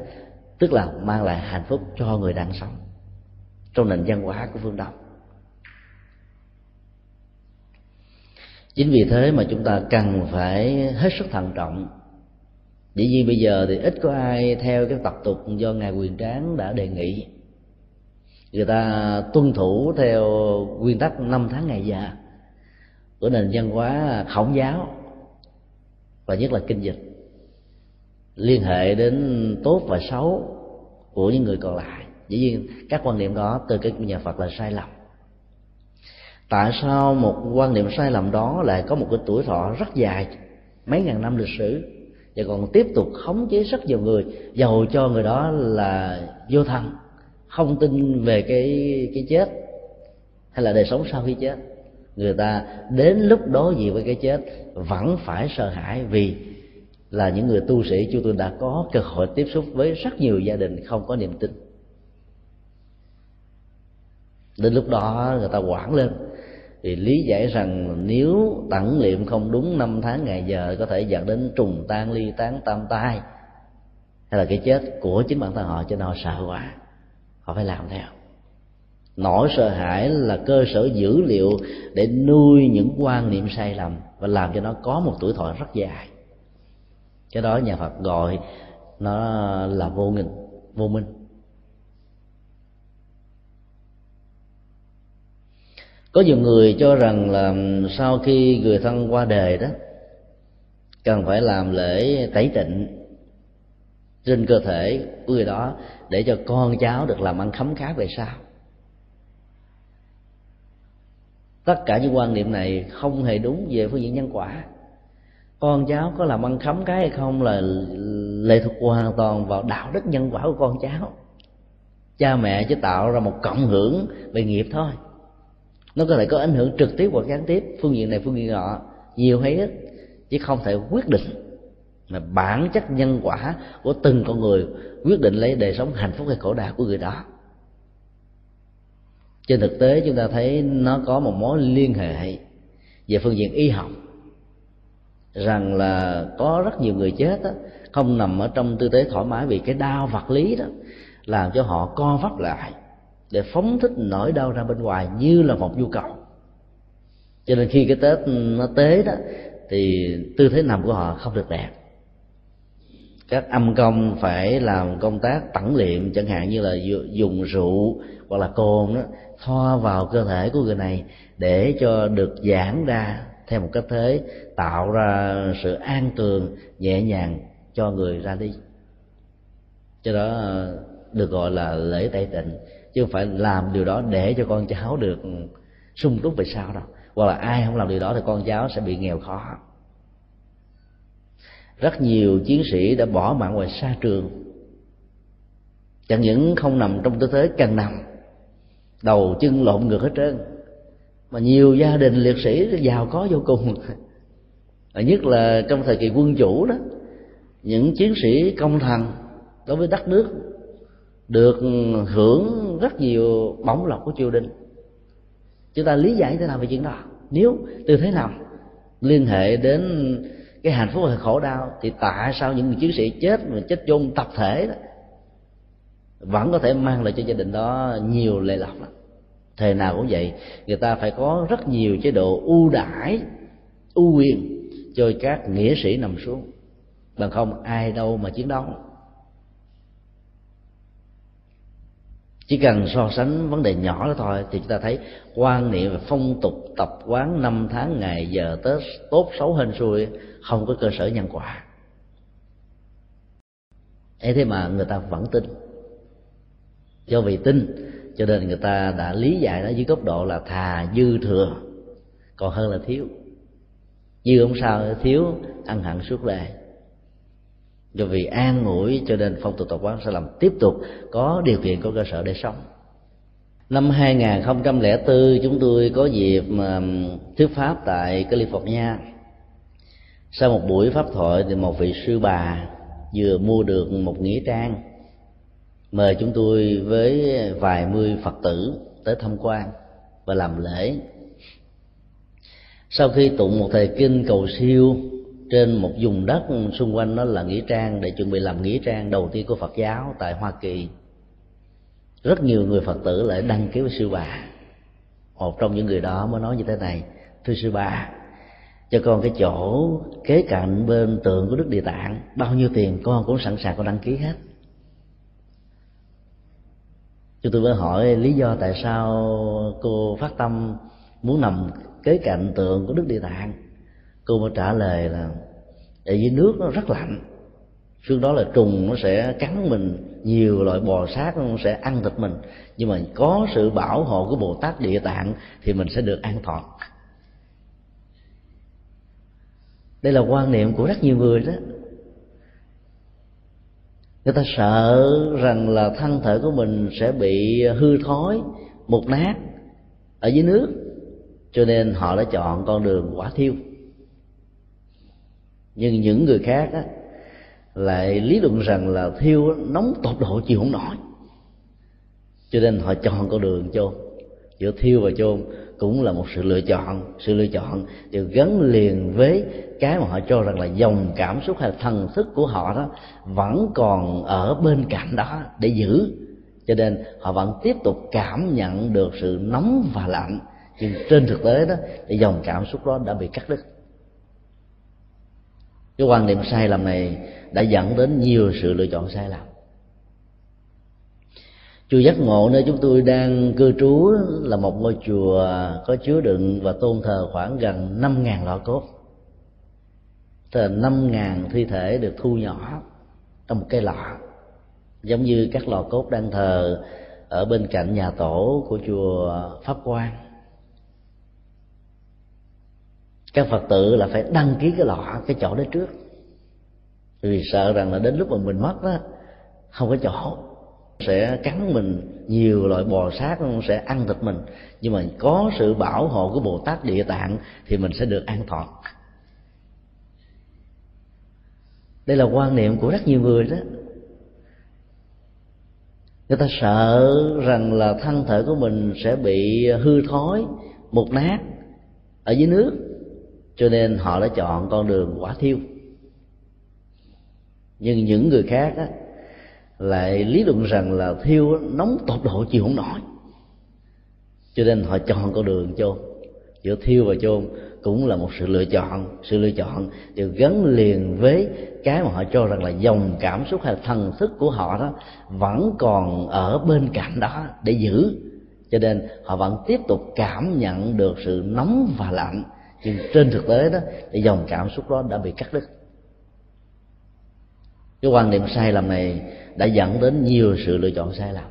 tức là mang lại hạnh phúc cho người đang sống trong nền văn hóa của phương đông. Chính vì thế mà chúng ta cần phải hết sức thận trọng. Dĩ nhiên bây giờ thì ít có ai theo cái tập tục do ngài quyền tráng đã đề nghị người ta tuân thủ theo nguyên tắc năm tháng ngày già của nền văn hóa khổng giáo và nhất là kinh dịch. Liên hệ đến tốt và xấu của những người còn lại. Dĩ nhiên, các quan niệm đó từ các nhà phật là sai lầm. Tại sao một quan niệm sai lầm đó lại có một cái tuổi thọ rất dài, mấy ngàn năm lịch sử, và còn tiếp tục khống chế rất nhiều người giàu cho người đó là vô thần? Không tin về cái cái chết, hay là đời sống sau khi chết. Người ta đến lúc đối diện với cái chết, vẫn phải sợ hãi vì là những người tu sĩ chúng tôi đã có cơ hội tiếp xúc với rất nhiều gia đình không có niềm tin. Đến lúc đó người ta quản lên, thì lý giải rằng nếu tẩn niệm không đúng năm tháng ngày giờ có thể dẫn đến trùng tan, ly tán, tam tai, hay là cái chết của chính bản thân họ, cho nên họ sợ quá họ phải làm theo. Nỗi sợ hãi là cơ sở dữ liệu để nuôi những quan niệm sai lầm và làm cho nó có một tuổi thọ rất dài. Cái đó nhà phật gọi nó là vô nghịch vô minh. Có nhiều người cho rằng là sau khi người thân qua đời đó, cần phải làm lễ tẩy tịnh trên cơ thể của người đó để cho con cháu được làm ăn khấm khá về sau. Tất cả những quan niệm này không hề đúng về phương diện nhân quả. Con cháu có làm ăn khấm cái hay không là lệ thuộc hoàn toàn vào đạo đức nhân quả của con cháu. Cha mẹ chỉ tạo ra một cộng hưởng về nghiệp thôi. Nó có thể có ảnh hưởng trực tiếp hoặc gián tiếp. Phương diện này, phương diện nọ, nhiều hay ít, chứ không thể quyết định là bản chất nhân quả của từng con người quyết định lấy đời sống hạnh phúc hay khổ đau của người đó. Trên thực tế chúng ta thấy nó có một mối liên hệ về phương diện y học. Rằng là có rất nhiều người chết đó, không nằm ở trong tư thế thoải mái vì cái đau vật lý đó làm cho họ co vấp lại để phóng thích nỗi đau ra bên ngoài như là một nhu cầu. Cho nên khi cái tết nó tế đó thì tư thế nằm của họ không được đẹp các âm công phải làm công tác tẩn liệm chẳng hạn như là dùng rượu hoặc là cồn đó, thoa vào cơ thể của người này để cho được giãn ra theo một cách thế, tạo ra sự an tường nhẹ nhàng cho người ra đi. Cho đó ờ, được gọi là lễ tẩy tịnh, chứ không phải làm điều đó để cho con cháu được sung túc về sau đâu. Hoặc là ai không làm điều đó thì con cháu sẽ bị nghèo khó rất nhiều chiến sĩ đã bỏ mạng ngoài xa trường. Chẳng những không nằm trong tư thế cần nằm, đầu chân lộn ngược hết trơn, mà nhiều gia đình liệt sĩ giàu có vô cùng. Nhất là trong thời kỳ quân chủ đó, những chiến sĩ công thần đối với đất nước được hưởng rất nhiều bóng lộc của triều đình. Chúng ta lý giải thế nào về chuyện đó? Nếu từ thế nào, liên hệ đến cái hạnh phúc hay khổ đau. Thì tại sao những người chiến sĩ chết mà chết chôn tập thể đó, vẫn có thể mang lại cho gia đình đó nhiều lệ lộc lắm. Thời nào cũng vậy, người ta phải có rất nhiều chế độ ưu đãi, ưu quyền cho các nghĩa sĩ nằm xuống. Bằng không, ai đâu mà chiến đấu. Chỉ cần so sánh vấn đề nhỏ đó thôi, thì chúng ta thấy quan niệm về phong tục tập quán năm tháng ngày giờ tết tốt xấu hên xui không có cơ sở nhân quả. Ấy thế mà người ta vẫn tin. Do vì tin, cho nên người ta đã lý giải nó dưới góc độ là thà dư thừa, còn hơn là thiếu. Dư không sao, thiếu, ăn hẳn suốt đời. Do vì an ngủi cho nên phong tục tập quán sẽ làm tiếp tục có điều kiện, có cơ sở để sống. Năm 2004 chúng tôi có dịp mà thuyết pháp tại California sau một buổi pháp thoại thì một vị sư bà vừa mua được một nghĩa trang. Mời chúng tôi với vài mươi phật tử tới tham quan và làm lễ. Sau khi tụng một thời kinh cầu siêu, trên một vùng đất xung quanh nó là nghĩa trang để chuẩn bị làm nghĩa trang đầu tiên của phật giáo tại hoa kỳ. Rất nhiều người phật tử lại đăng ký với sư bà. Một trong những người đó mới nói như thế này, thưa sư bà cho con cái chỗ kế cạnh bên tượng của đức địa tạng, bao nhiêu tiền con cũng sẵn sàng con đăng ký hết. Chúng tôi mới hỏi lý do tại sao cô phát tâm muốn nằm kế cạnh tượng của đức địa tạng. Cô mới trả lời là, ở dưới nước nó rất lạnh, xương đó là trùng, nó sẽ cắn mình, nhiều loại bò sát nó sẽ ăn thịt mình. Nhưng mà có sự bảo hộ của bồ tát địa tạng thì mình sẽ được an toàn đây là quan niệm của rất nhiều người đó. Người ta sợ rằng là thân thể của mình sẽ bị hư thối mục nát ở dưới nước cho nên họ đã chọn con đường quả thiêu. Nhưng những người khác á, lại lý luận rằng là thiêu nóng tột độ chịu không nổi. Cho nên họ chọn con đường chôn. Giữa thiêu và chôn cũng là một sự lựa chọn sự lựa chọn đều gắn liền với cái mà họ cho rằng là dòng cảm xúc hay thần thức của họ đó vẫn còn ở bên cạnh đó để giữ. Cho nên họ vẫn tiếp tục cảm nhận được sự nóng và lạnh. Nhưng trên thực tế đó thì dòng cảm xúc đó đã bị cắt đứt. Cái quan niệm sai lầm này đã dẫn đến nhiều sự lựa chọn sai lầm. Chùa giác ngộ, nơi chúng tôi đang cư trú, là một ngôi chùa có chứa đựng và tôn thờ khoảng gần năm ngàn lọ cốt tức là năm ngàn thi thể được thu nhỏ trong một cái lọ. Giống như các lò cốt đang thờ ở bên cạnh nhà tổ của chùa pháp quan các phật tử là phải đăng ký cái lọ, cái chỗ đó trước. Vì sợ rằng là đến lúc mà mình mất đó không có chỗ. Sẽ cắn mình nhiều loại bò sát, sẽ ăn thịt mình. Nhưng mà có sự bảo hộ của bồ tát địa tạng thì mình sẽ được an toàn. Đây là quan niệm của rất nhiều người đó. Người ta sợ rằng là thân thể của mình sẽ bị hư thối mục nát ở dưới nước cho nên họ đã chọn con đường quả thiêu. Nhưng những người khác á, lại lý luận rằng là thiêu nóng tột độ chịu không nổi. Cho nên họ chọn con đường chôn giữa thiêu và chôn cũng là một sự lựa chọn. Sự lựa chọn đều gắn liền với cái mà họ cho rằng là dòng cảm xúc hay là thần thức của họ đó vẫn còn ở bên cạnh đó để giữ. Cho nên họ vẫn tiếp tục cảm nhận được sự nóng và lạnh. Nhưng trên thực tế đó, thì dòng cảm xúc đó đã bị cắt đứt. Cái quan niệm sai lầm này đã dẫn đến nhiều sự lựa chọn sai lầm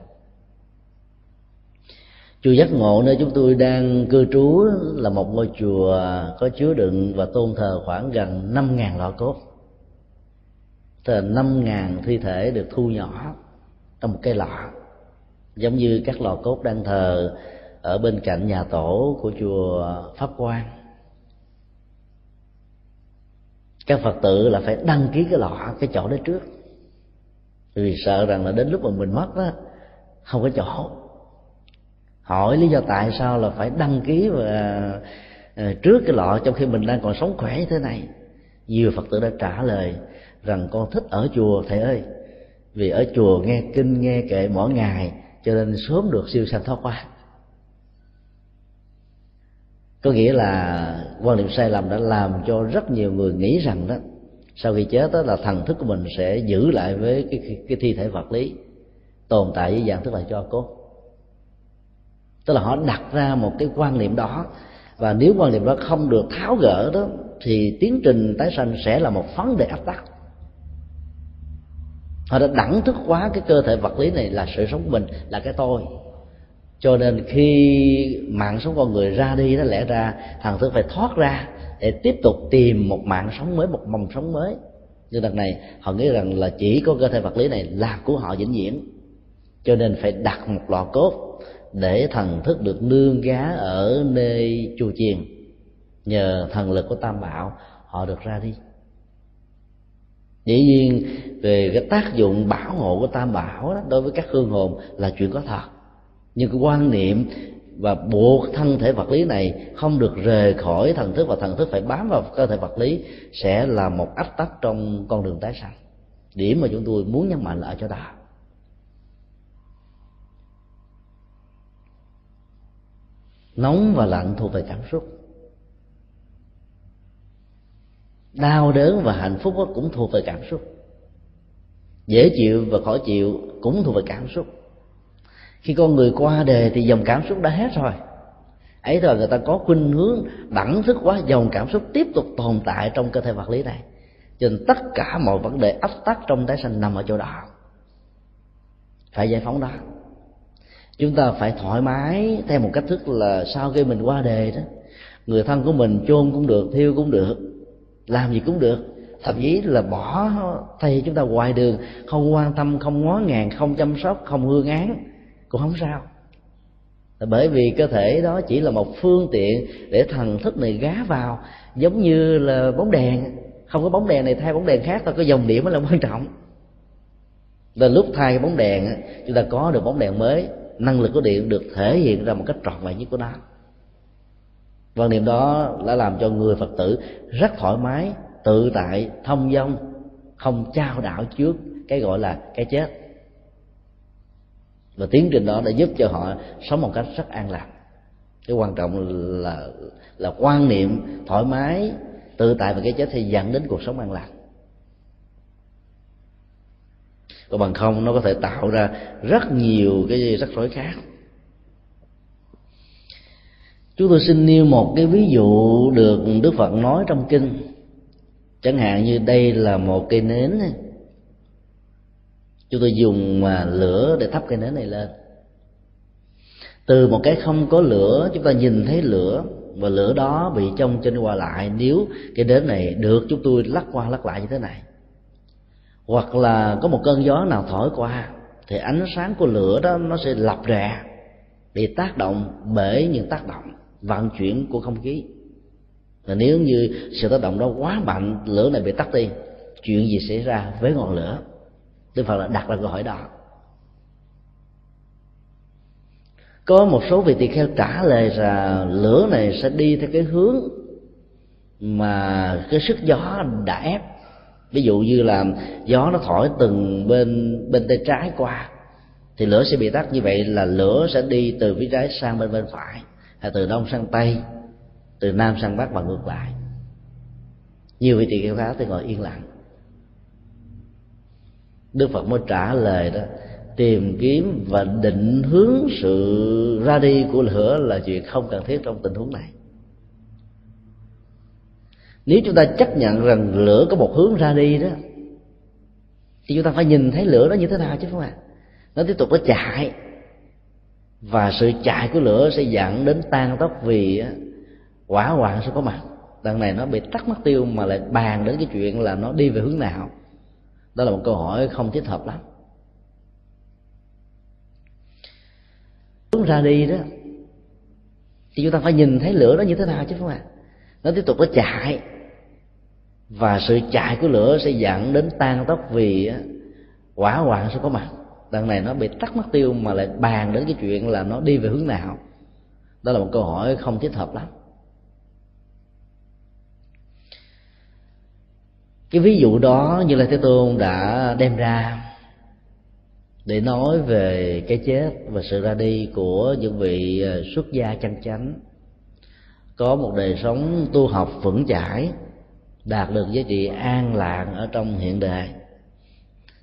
chùa giác ngộ, nơi chúng tôi đang cư trú, là một ngôi chùa có chứa đựng và tôn thờ khoảng gần năm ngàn lọ cốt. Tức là năm ngàn thi thể được thu nhỏ trong một cây lọ, giống như các lò cốt đang thờ ở bên cạnh nhà tổ của chùa pháp quan các phật tử là phải đăng ký cái lọ, cái chỗ đó trước. Vì sợ rằng là đến lúc mà mình mất đó không có chỗ hỏi lý do tại sao là phải đăng ký và trước cái lọ trong khi mình đang còn sống khỏe như thế này? Nhiều phật tử đã trả lời rằng con thích ở chùa thầy ơi. Vì ở chùa nghe kinh nghe kệ mỗi ngày cho nên sớm được siêu sanh thoát qua có nghĩa là quan niệm sai lầm đã làm cho rất nhiều người nghĩ rằng đó sau khi chết đó là thần thức của mình sẽ giữ lại với cái, cái thi thể vật lý tồn tại với dạng thức là cho cốt tức là họ đặt ra một cái quan niệm đó. Và nếu quan niệm đó không được tháo gỡ đó, thì tiến trình tái sanh sẽ là một vấn đề áp tắc. Họ đã đẳng thức quá cái cơ thể vật lý này là sự sống của mình, là cái tôi. Cho nên khi mạng sống con người ra đi, nó lẽ ra thằng thức phải thoát ra để tiếp tục tìm một mạng sống mới, một mầm sống mới. Nhưng đằng này, họ nghĩ rằng là chỉ có cơ thể vật lý này là của họ vĩnh viễn. Cho nên phải đặt một lò cốt để thần thức được nương gá ở nơi chùa chiền nhờ thần lực của tam bảo họ được ra đi. Dĩ nhiên về cái tác dụng bảo hộ của tam bảo đó, đối với các hương hồn là chuyện có thật. Nhưng cái quan niệm và buộc thân thể vật lý này không được rời khỏi thần thức và thần thức phải bám vào cơ thể vật lý sẽ là một ách tắc trong con đường tái sanh. Điểm mà chúng tôi muốn nhấn mạnh là ở chỗ đó. Nóng và lạnh thuộc về cảm xúc. Đau đớn và hạnh phúc cũng thuộc về cảm xúc. Dễ chịu và khó chịu cũng thuộc về cảm xúc. Khi con người qua đề thì dòng cảm xúc đã hết rồi. Ấy rồi người ta có khuynh hướng đẳng thức quá dòng cảm xúc tiếp tục tồn tại trong cơ thể vật lý này. Cho nên tất cả mọi vấn đề áp tắc trong tái sanh nằm ở chỗ đó. Phải giải phóng đó chúng ta phải thoải mái theo một cách thức là sau khi mình qua đề đó, người thân của mình chôn cũng được, thiêu cũng được, làm gì cũng được. Thậm chí là bỏ thầy chúng ta ngoài đường, không quan tâm, không ngó ngàng, không chăm sóc, không hương án, cũng không sao. Bởi vì cơ thể đó chỉ là một phương tiện để thần thức này gá vào, giống như là bóng đèn. Không có bóng đèn này thay bóng đèn khác thôi có dòng điểm mới là quan trọng. Là lúc thay cái bóng đèn chúng ta có được bóng đèn mới năng lực của điện được thể hiện ra một cách trọn vẹn nhất của nó. Quan niệm đó đã làm cho người phật tử rất thoải mái, tự tại, thông dong, không trao đảo trước cái gọi là cái chết. Và tiến trình đó đã giúp cho họ sống một cách rất an lạc. Cái quan trọng là là quan niệm thoải mái, tự tại và cái chết thì dẫn đến cuộc sống an lạc. Còn bằng không, nó có thể tạo ra rất nhiều cái rắc rối khác. Chúng tôi xin nêu một cái ví dụ được đức phật nói trong kinh. Chẳng hạn như đây là một cây nến chúng tôi dùng mà lửa để thắp cây nến này lên. Từ một cái không có lửa, chúng ta nhìn thấy lửa, và lửa đó bị trong trên qua lại. Nếu cái nến này được chúng tôi lắc qua lắc lại như thế này hoặc là có một cơn gió nào thổi qua, thì ánh sáng của lửa đó nó sẽ lập rè để tác động bởi những tác động vận chuyển của không khí. Và nếu như sự tác động đó quá mạnh, lửa này bị tắt đi, chuyện gì xảy ra với ngọn lửa? Đức phật là đặt ra câu hỏi đó. Có một số vị tỳ kheo trả lời là lửa này sẽ đi theo cái hướng mà cái sức gió đã ép ví dụ như là gió nó thổi từng bên bên tay trái qua, thì lửa sẽ bị tắt. Như vậy là lửa sẽ đi từ phía trái sang bên bên phải, hay từ đông sang tây, từ nam sang bắc và ngược lại. Nhiều vị tỳ kheo khác thì ngồi yên lặng. Đức phật mới trả lời đó, tìm kiếm và định hướng sự ra đi của lửa là chuyện không cần thiết trong tình huống này nếu chúng ta chấp nhận rằng lửa có một hướng ra đi đó, thì chúng ta phải nhìn thấy lửa nó như thế nào chứ không ạ? À? nó tiếp tục nó chạy. Và sự chạy của lửa sẽ dẫn đến tan tóc vì quả hoạn sẽ có mặt. Đằng này nó bị tắt mất tiêu mà lại bàn đến cái chuyện là nó đi về hướng nào. Đó là một câu hỏi không thích hợp lắm. Hướng ra đi đó, thì chúng ta phải nhìn thấy lửa nó như thế nào chứ không ạ? À? nó tiếp tục nó chạy và sự chạy của lửa sẽ dẫn đến tan tóc vì quả hoạn sẽ có mặt. Đằng này nó bị tắt mất tiêu mà lại bàn đến cái chuyện là nó đi về hướng nào. Đó là một câu hỏi không thích hợp lắm. Cái ví dụ đó như là thế tôn đã đem ra để nói về cái chết và sự ra đi của những vị à, xuất gia chân chánh. Có một đời sống tu học vững chãi đạt được giá trị an lạc ở trong hiện đời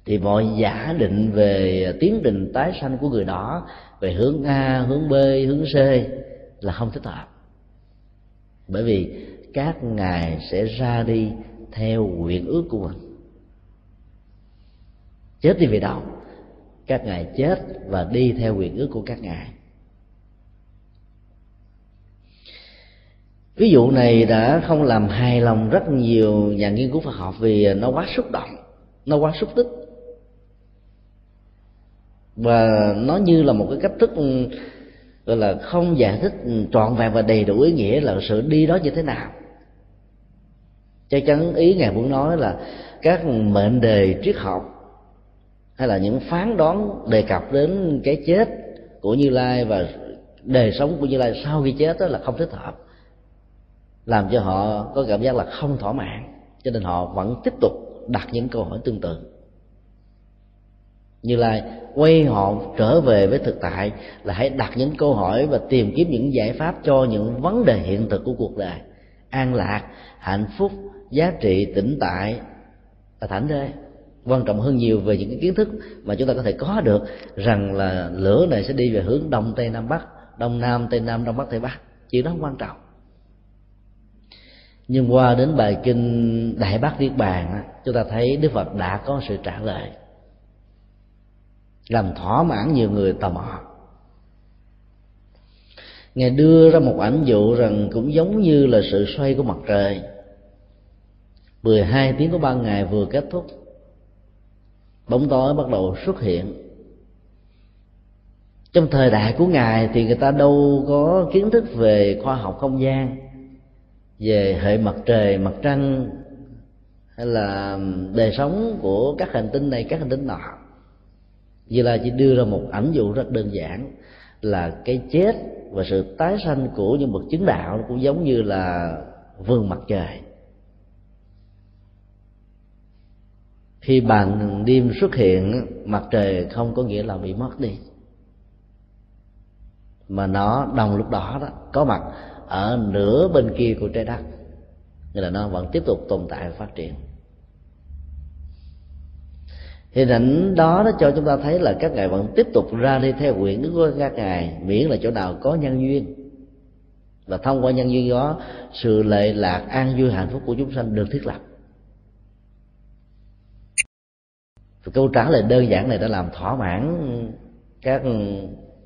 thì mọi giả định về tiến trình tái sanh của người đó, về hướng a, hướng b, hướng c là không thích hợp. Bởi vì các ngài sẽ ra đi theo nguyện ước của mình. Chết đi về đâu các ngài chết và đi theo nguyện ước của các ngài. Ví dụ này đã không làm hài lòng rất nhiều nhà nghiên cứu Phật học vì nó quá xúc động, nó quá xúc tích. Và nó như là một cái cách thức, gọi là không giải thích trọn vẹn và đầy đủ ý nghĩa là sự đi đó như thế nào. Chắc chắn ý ngài muốn nói là các mệnh đề triết học hay là những phán đoán đề cập đến cái chết của như lai và đời sống của như lai sau khi chết đó là không thích hợp làm cho họ có cảm giác là không thỏa mãn. Cho nên họ vẫn tiếp tục đặt những câu hỏi tương tự. Như là quay họ trở về với thực tại là hãy đặt những câu hỏi và tìm kiếm những giải pháp cho những vấn đề hiện thực của cuộc đời. An lạc, hạnh phúc, giá trị, tĩnh tại là thảnh thơi. Quan trọng hơn nhiều về những cái kiến thức mà chúng ta có thể có được rằng là lửa này sẽ đi về hướng đông tây nam bắc, đông nam tây nam, đông bắc tây bắc. Chuyện đó không quan trọng nhưng qua đến bài kinh đại bác niết bàn chúng ta thấy đức phật đã có sự trả lời. Làm thỏa mãn nhiều người tò mò. Ngài đưa ra một ảnh dụ rằng cũng giống như là sự xoay của mặt trời. 12 tiếng của ban ngày vừa kết thúc, bóng tối bắt đầu xuất hiện. Trong thời đại của ngài thì người ta đâu có kiến thức về khoa học không gian về hệ mặt trời, mặt trăng, hay là đời sống của các hành tinh này, các hành tinh nọ. Như là chỉ đưa ra một ảnh dụ rất đơn giản là cái chết và sự tái sanh của những bậc chứng đạo cũng giống như là vườn mặt trời. Khi bàn đêm xuất hiện, mặt trời không có nghĩa là bị mất đi, mà nó đồng lúc đó đó, có mặt ở nửa bên kia của trái đất. Nghĩa là nó vẫn tiếp tục tồn tại và phát triển. Hình ảnh đó nó cho chúng ta thấy là các ngài vẫn tiếp tục ra đi theo quyển đức của các ngài, miễn là chỗ nào có nhân duyên. Và thông qua nhân duyên đó, sự lệ lạc an vui hạnh phúc của chúng sanh được thiết lập. Và câu trả lời đơn giản này đã làm thỏa mãn các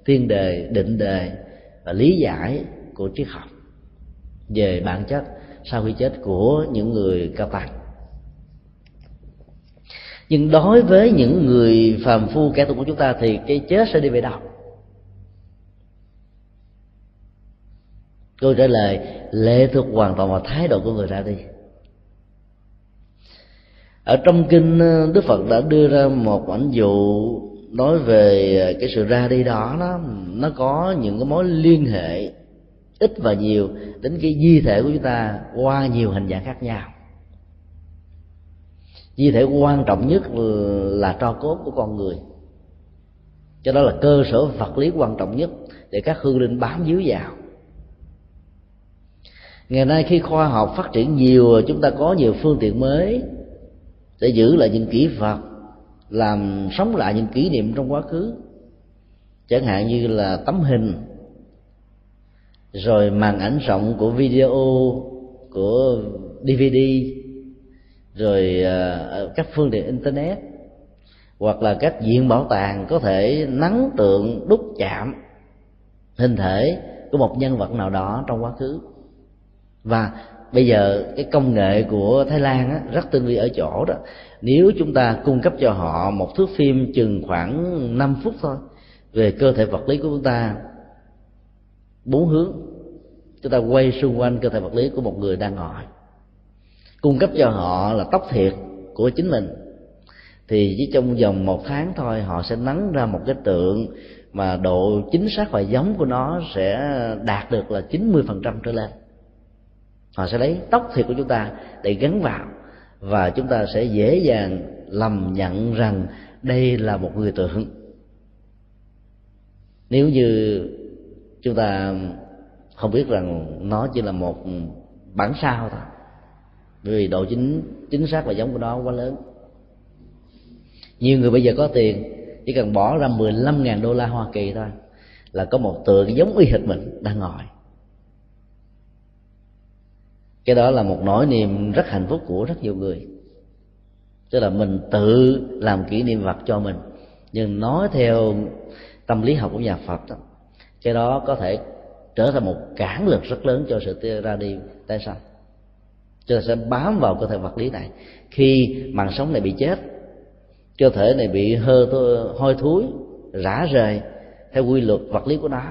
tiên đề, định đề và lý giải của triết học. Về bản chất, sau khi chết của những người cao tăng. Nhưng đối với những người phàm phu kẻ tục của chúng ta thì cái chết sẽ đi về đâu? Câu trả lời, lệ thuộc hoàn toàn vào thái độ của người ra đi. Ở trong kinh ờ, đức phật đã đưa ra một ảnh dụ nói về cái sự ra đi đó. Nó nó có những cái mối liên hệ ít và nhiều đến cái di thể của chúng ta qua nhiều hình dạng khác nhau. Di thể quan trọng nhất là tro cốt của con người. Cho đó là cơ sở vật lý quan trọng nhất để các hương linh bám víu vào. Ngày nay khi khoa học phát triển nhiều, chúng ta có nhiều phương tiện mới để giữ lại những kỹ vật, làm sống lại những kỷ niệm trong quá khứ. Chẳng hạn như là tấm hình rồi màn ảnh rộng của video của dvd rồi à, à, các phương tiện internet hoặc là các viện bảo tàng có thể nắng tượng đúc chạm hình thể của một nhân vật nào đó trong quá khứ. Và bây giờ cái công nghệ của thái lan á, rất tinh vi ở chỗ đó. Nếu chúng ta cung cấp cho họ một thước phim chừng khoảng 5 phút thôi về cơ thể vật lý của chúng ta bốn hướng. Chúng ta quay xung quanh cơ thể vật lý của một người đang ngồi. Cung cấp cho họ là tóc thiệt của chính mình. Thì chỉ trong vòng một tháng thôi, họ sẽ nắng ra một cái tượng mà độ chính xác và giống của nó sẽ đạt được là 90% trở lên. Họ sẽ lấy tóc thiệt của chúng ta để gắn vào và chúng ta sẽ dễ dàng lầm nhận rằng đây là một người tượng. Nếu như chúng ta không biết rằng nó chỉ là một bản sao thôi. Bởi vì độ chính chính xác và giống của nó quá lớn. Nhiều người bây giờ có tiền chỉ cần bỏ ra 15.000 đô la Hoa Kỳ thôi là có một tượng giống y hệt mình đang ngồi. Cái đó là một nỗi niềm rất hạnh phúc của rất nhiều người. Tức là mình tự làm kỷ niệm vật cho mình nhưng nói theo tâm lý học của nhà Phật đó, cái đó có thể trở thành một cản lực rất lớn cho sự ra đi. Tái sanh Chúng ta sẽ bám vào cơ thể vật lý này. Khi mạng sống này bị chết, cơ thể này bị hơ hôi thối, rã rời theo quy luật vật lý của nó,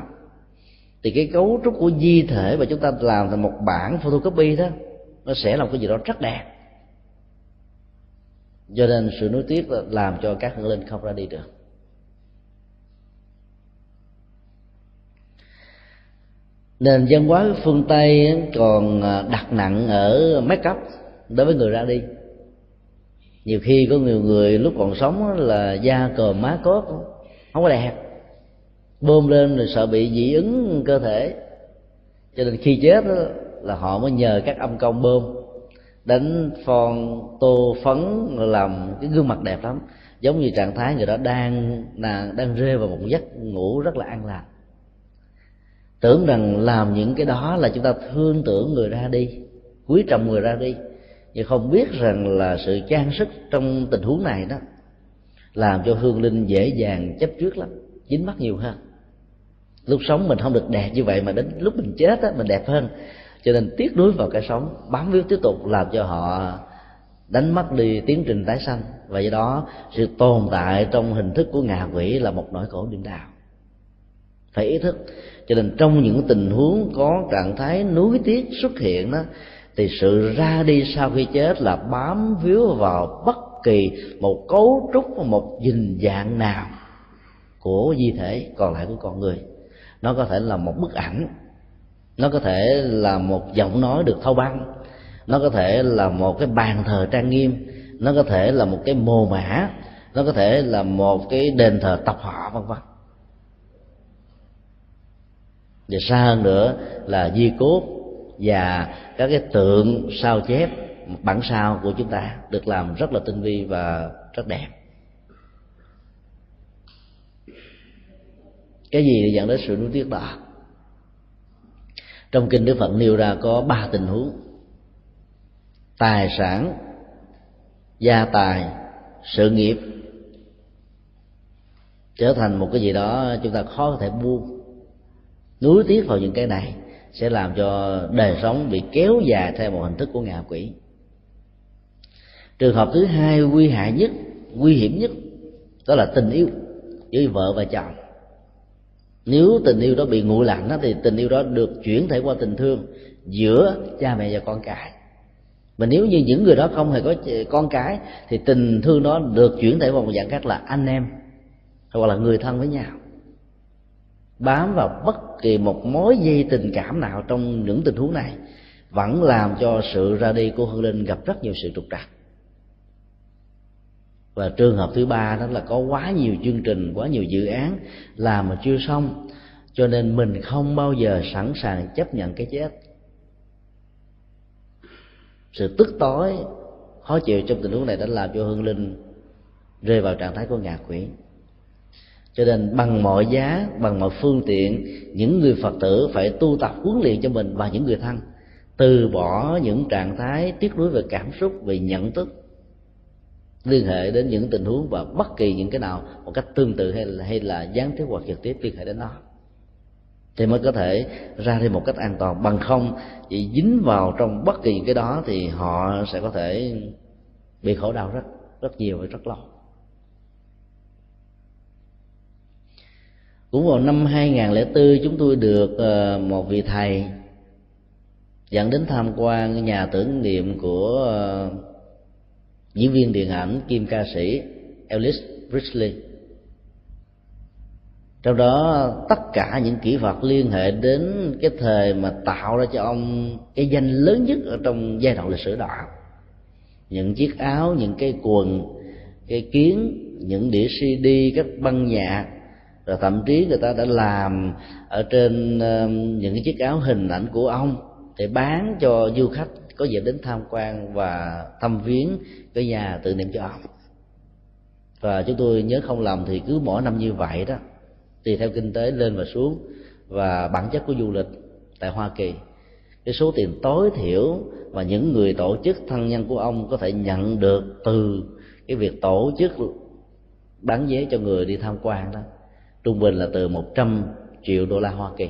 thì cái cấu trúc của di thể mà chúng ta làm thành một bản photocopy đó, nó sẽ là một cái gì đó rất đẹp. Cho nên sự nối tiếc là làm cho các hương linh không ra đi được. Nền văn hóa phương tây còn à, đặt nặng ở make up đối với người ra đi. Nhiều khi có nhiều người lúc còn sống là da cờ má cốt không có đẹp. Bơm lên rồi sợ bị dị ứng cơ thể. Cho nên khi chết đó, là họ mới nhờ các âm công bơm đánh phon tô phấn làm cái gương mặt đẹp lắm. Giống như trạng thái người đó đang là đang rơi vào một giấc ngủ rất là an lành tưởng rằng làm những cái đó là chúng ta thương tưởng người ra đi, quý trọng người ra đi. Nhưng không biết rằng là sự trang sức trong tình huống này đó làm cho hương linh dễ dàng chấp trước lắm, dính mắt nhiều hơn. Lúc sống mình không được đẹp như vậy mà đến lúc mình chết á, mình đẹp hơn. Cho nên tiếc nuối vào cái sống, bám víu tiếp tục làm cho họ đánh mất đi tiến trình tái sanh. Và do đó, sự tồn tại trong hình thức của ngạ quỷ là một nỗi khổ điên đào phải ý thức cho nên trong những tình huống có trạng thái nuối tiếc xuất hiện đó, thì sự ra đi sau khi chết là bám víu vào bất kỳ một cấu trúc, một hình dạng nào của di thể, còn lại của con người. Nó có thể là một bức ảnh, nó có thể là một giọng nói được thâu băng, nó có thể là một cái bàn thờ trang nghiêm, nó có thể là một cái mồ mã nó có thể là một cái đền thờ tập họ vân vân và xa hơn nữa là di cốt và các cái tượng sao chép, bản sao của chúng ta được làm rất là tinh vi và rất đẹp. Cái gì dẫn đến sự nuối tiếc đó? Trong kinh đức phật nêu ra có ba tình huống. Tài sản, gia tài, sự nghiệp. Trở thành một cái gì đó chúng ta khó có thể buông nuối tiếc vào những cái này sẽ làm cho đời sống bị kéo dài theo một hình thức của ngạ quỷ. Trường hợp thứ hai nguy hại nhất, nguy hiểm nhất, đó là tình yêu với vợ và chồng. Nếu tình yêu đó bị nguội lạnh thì tình yêu đó được chuyển thể qua tình thương giữa cha mẹ và con cái. Mà nếu như những người đó không hề có con cái, thì tình thương đó được chuyển thể qua một dạng khác là anh em, hoặc là người thân với nhau bám vào bất kỳ một mối dây tình cảm nào trong những tình huống này, vẫn làm cho sự ra đi của hương linh gặp rất nhiều sự trục trặc. Và trường hợp thứ ba đó là có quá nhiều chương trình, quá nhiều dự án làm mà chưa xong, cho nên mình không bao giờ sẵn sàng chấp nhận cái chết. Sự tức tối, khó chịu trong tình huống này đã làm cho hương linh rơi vào trạng thái của ngạ quỷ cho nên bằng mọi giá, bằng mọi phương tiện, những người phật tử phải tu tập huấn luyện cho mình và những người thân. Từ bỏ những trạng thái tiếc nuối về cảm xúc, về nhận thức, liên hệ đến những tình huống và bất kỳ những cái nào một cách tương tự hay là hay là gián tiếp hoặc trực tiếp, liên hệ đến nó. Thì mới có thể ra đi một cách an toàn. Bằng không, chỉ dính vào trong bất kỳ những cái đó thì họ sẽ có thể bị khổ đau rất rất nhiều và rất lâu cũng vào năm 2004 chúng tôi được ờ, một vị thầy dẫn đến tham quan nhà tưởng niệm của ờ, diễn viên điện ảnh kim ca sĩ Elvis Presley. Trong đó, tất cả những kỹ vật liên hệ đến cái thời mà tạo ra cho ông cái danh lớn nhất ở trong giai đoạn lịch sử đó. Những chiếc áo, những cái quần, cái kiến, những đĩa cd các băng nhạc rồi thậm chí người ta đã làm ở trên um, những cái chiếc áo hình ảnh của ông để bán cho du khách có dịp đến tham quan và thăm viếng cái nhà tự niệm cho ông. Và chúng tôi nhớ không lầm thì cứ mỗi năm như vậy đó, tùy theo kinh tế lên và xuống và bản chất của du lịch tại hoa kỳ. Cái số tiền tối thiểu mà những người tổ chức thân nhân của ông có thể nhận được từ cái việc tổ chức bán vé cho người đi tham quan đó trung bình là từ 100 triệu đô la Hoa Kỳ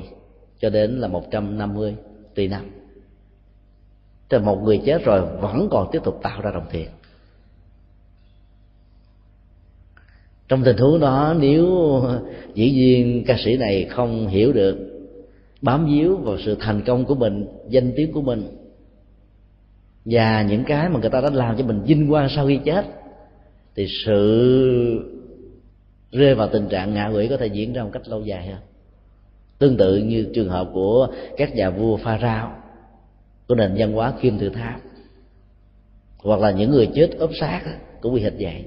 cho đến là 150 tỷ năm thì một người chết rồi vẫn còn tiếp tục tạo ra đồng tiền. Trong tình huống đó, nếu dĩ nhiên ca sĩ này không hiểu được bám víu vào sự thành công của mình, danh tiếng của mình, và những cái mà người ta đã làm cho mình vinh quang sau khi chết, thì sự rơi vào tình trạng ngạ quỷ có thể diễn ra một cách lâu dài hơn tương tự như trường hợp của các nhà vua pha rao của nền văn hóa kim tự tháp, hoặc là những người chết ốp xác cũng bị hệt vậy.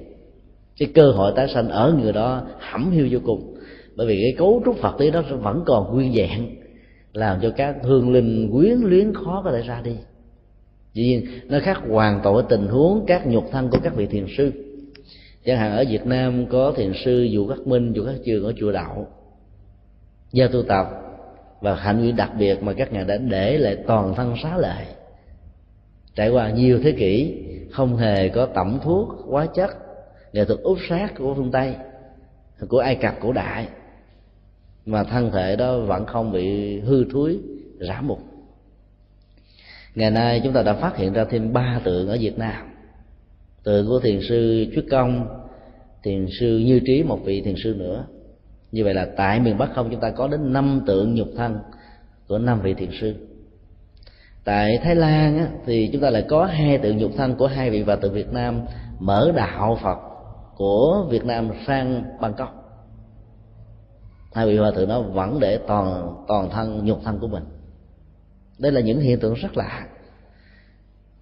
Cái cơ hội tái sanh ở người đó hẩm hiu vô cùng, bởi vì cái cấu trúc phật lý đó vẫn còn nguyên vẹn, làm cho các hương linh quyến luyến khó có thể ra đi. Dĩ nhiên, nó khác hoàn toàn với tình huống các nhục thân của các vị thiền sư chẳng hạn ở việt nam có thiền sư dụ khắc minh dụ khắc trường ở chùa đạo do tu tập. Và hạnh nguyện đặc biệt mà các ngài đã để lại toàn thân xá lại trải qua nhiều thế kỷ, không hề có tẩm thuốc hóa chất, nghệ thuật úp sát của phương tây, của ai cập cổ đại. Mà thân thể đó vẫn không bị hư thúi rã mục. Ngày nay chúng ta đã phát hiện ra thêm ba tượng ở việt nam tượng của thiền sư Trúc Công thiền sư Như Trí một vị thiền sư nữa. Như vậy là tại miền Bắc không chúng ta có đến năm tượng nhục thân của năm vị thiền sư. Tại Thái Lan á, thì chúng ta lại có hai tượng nhục thân của hai vị và từ Việt Nam mở đạo Phật của Việt Nam sang Bangkok. Hai vị hòa thượng nó vẫn để toàn toàn thân nhục thân của mình. Đây là những hiện tượng rất lạ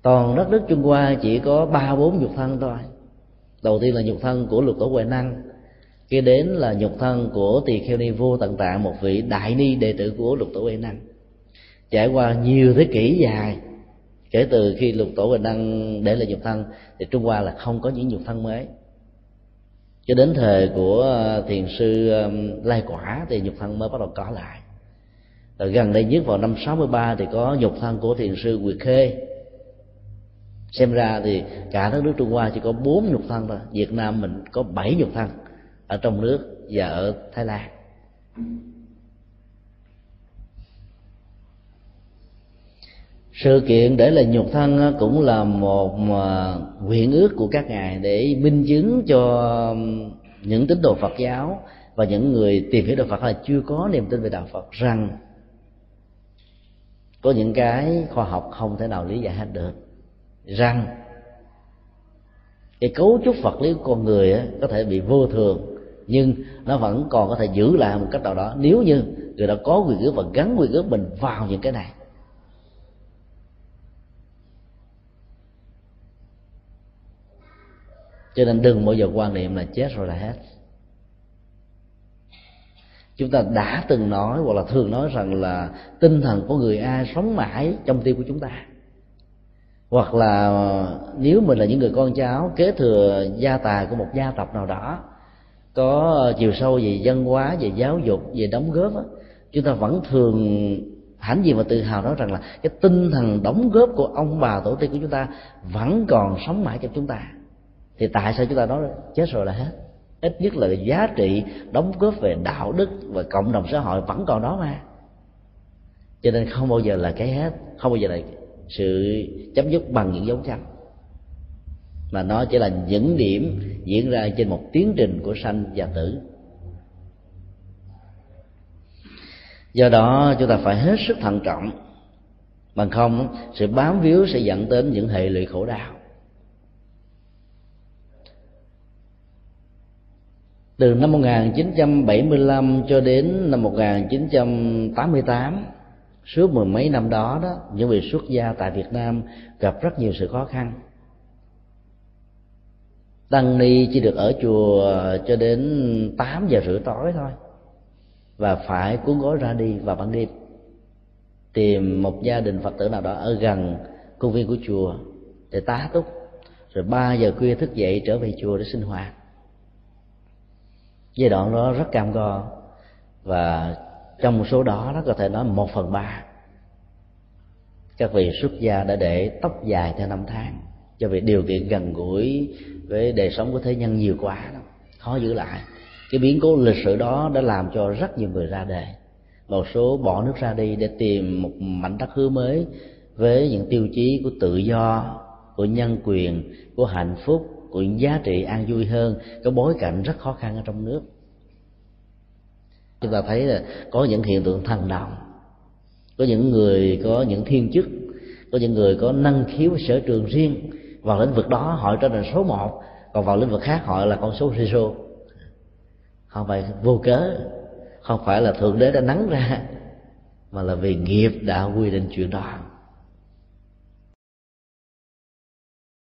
toàn đất nước trung hoa chỉ có ba bốn nhục thân thôi. Đầu tiên là nhục thân của lục tổ huệ năng, kế đến là nhục thân của tỳ kheo ni vô tận tạng một vị đại ni đệ tử của lục tổ huệ năng. Trải qua nhiều thế kỷ dài, kể từ khi lục tổ huệ năng để lại nhục thân, thì trung hoa là không có những nhục thân mới. Cho đến thời của ờ, thiền sư lai quả thì nhục thân mới bắt đầu có lại. Rồi gần đây nhất vào năm 63 thì có nhục thân của thiền sư Quyệt Khê xem ra thì cả đất nước Trung Hoa chỉ có bốn nhục thân thôi. Việt Nam mình có bảy nhục thân ở trong nước và ở Thái Lan. Sự kiện để là nhục thân cũng là một à, nguyện ước của các ngài để minh chứng cho những tín đồ Phật giáo và những người tìm hiểu đạo Phật là chưa có niềm tin về đạo Phật rằng có những cái khoa học không thể nào lý giải hết được rằng cái cấu trúc vật lý của con người á, có thể bị vô thường nhưng nó vẫn còn có thể giữ lại một cách nào đó. Nếu như người đã có quyền ước và gắn quyền ước mình vào những cái này cho nên đừng bao giờ quan niệm là chết rồi là hết. Chúng ta đã từng nói hoặc là thường nói rằng là tinh thần của người a sống mãi trong tim của chúng ta hoặc là nếu mình là những người con cháu kế thừa gia tài của một gia tộc nào đó có ờ, chiều sâu về văn hóa về giáo dục về đóng góp đó, chúng ta vẫn thường hãnh diện và tự hào nói rằng là cái tinh thần đóng góp của ông bà tổ tiên của chúng ta vẫn còn sống mãi trong chúng ta. Thì tại sao chúng ta nói chết rồi là hết? Ít nhất là giá trị đóng góp về đạo đức và cộng đồng xã hội vẫn còn đó mà. Cho nên không bao giờ là cái hết không bao giờ là sự chấm dứt bằng những dấu chân mà nó chỉ là những điểm diễn ra trên một tiến trình của sanh và tử. Do đó, chúng ta phải hết sức thận trọng. Bằng không, sự bám víu sẽ dẫn đến những hệ lụy khổ đau. Từ năm 1975 cho đến năm 1988 suốt mười mấy năm đó đó, những vị xuất gia tại Việt Nam gặp rất nhiều sự khó khăn. Tăng ni chỉ được ở chùa cho đến tám giờ rưỡi tối thôi. Và phải cuốn gói ra đi vào ban đêm, tìm một gia đình phật tử nào đó ở gần công viên của chùa để tá túc, rồi ba giờ khuya thức dậy trở về chùa để sinh hoạt. Giai đoạn đó rất cam go và trong số đó nó có thể nói một phần ba. Các vị xuất gia đã để tóc dài theo năm tháng cho vì điều kiện gần gũi với đời sống của thế nhân nhiều quá đó, khó giữ lại. Cái biến cố lịch sử đó đã làm cho rất nhiều người ra đề. Một số bỏ nước ra đi để tìm một mảnh đất hứa mới với những tiêu chí của tự do của nhân quyền của hạnh phúc của những giá trị an vui hơn. Có bối cảnh rất khó khăn ở trong nước chúng ta thấy là có những hiện tượng thần đồng có những người có những thiên chức, có những người có năng khiếu sở trường riêng. Vào lĩnh vực đó họ trở thành số một, còn vào lĩnh vực khác họ là con số zero. Không phải vô cớ, không phải là thượng đế đã nắng ra, mà là vì nghiệp đã quy định chuyện đó.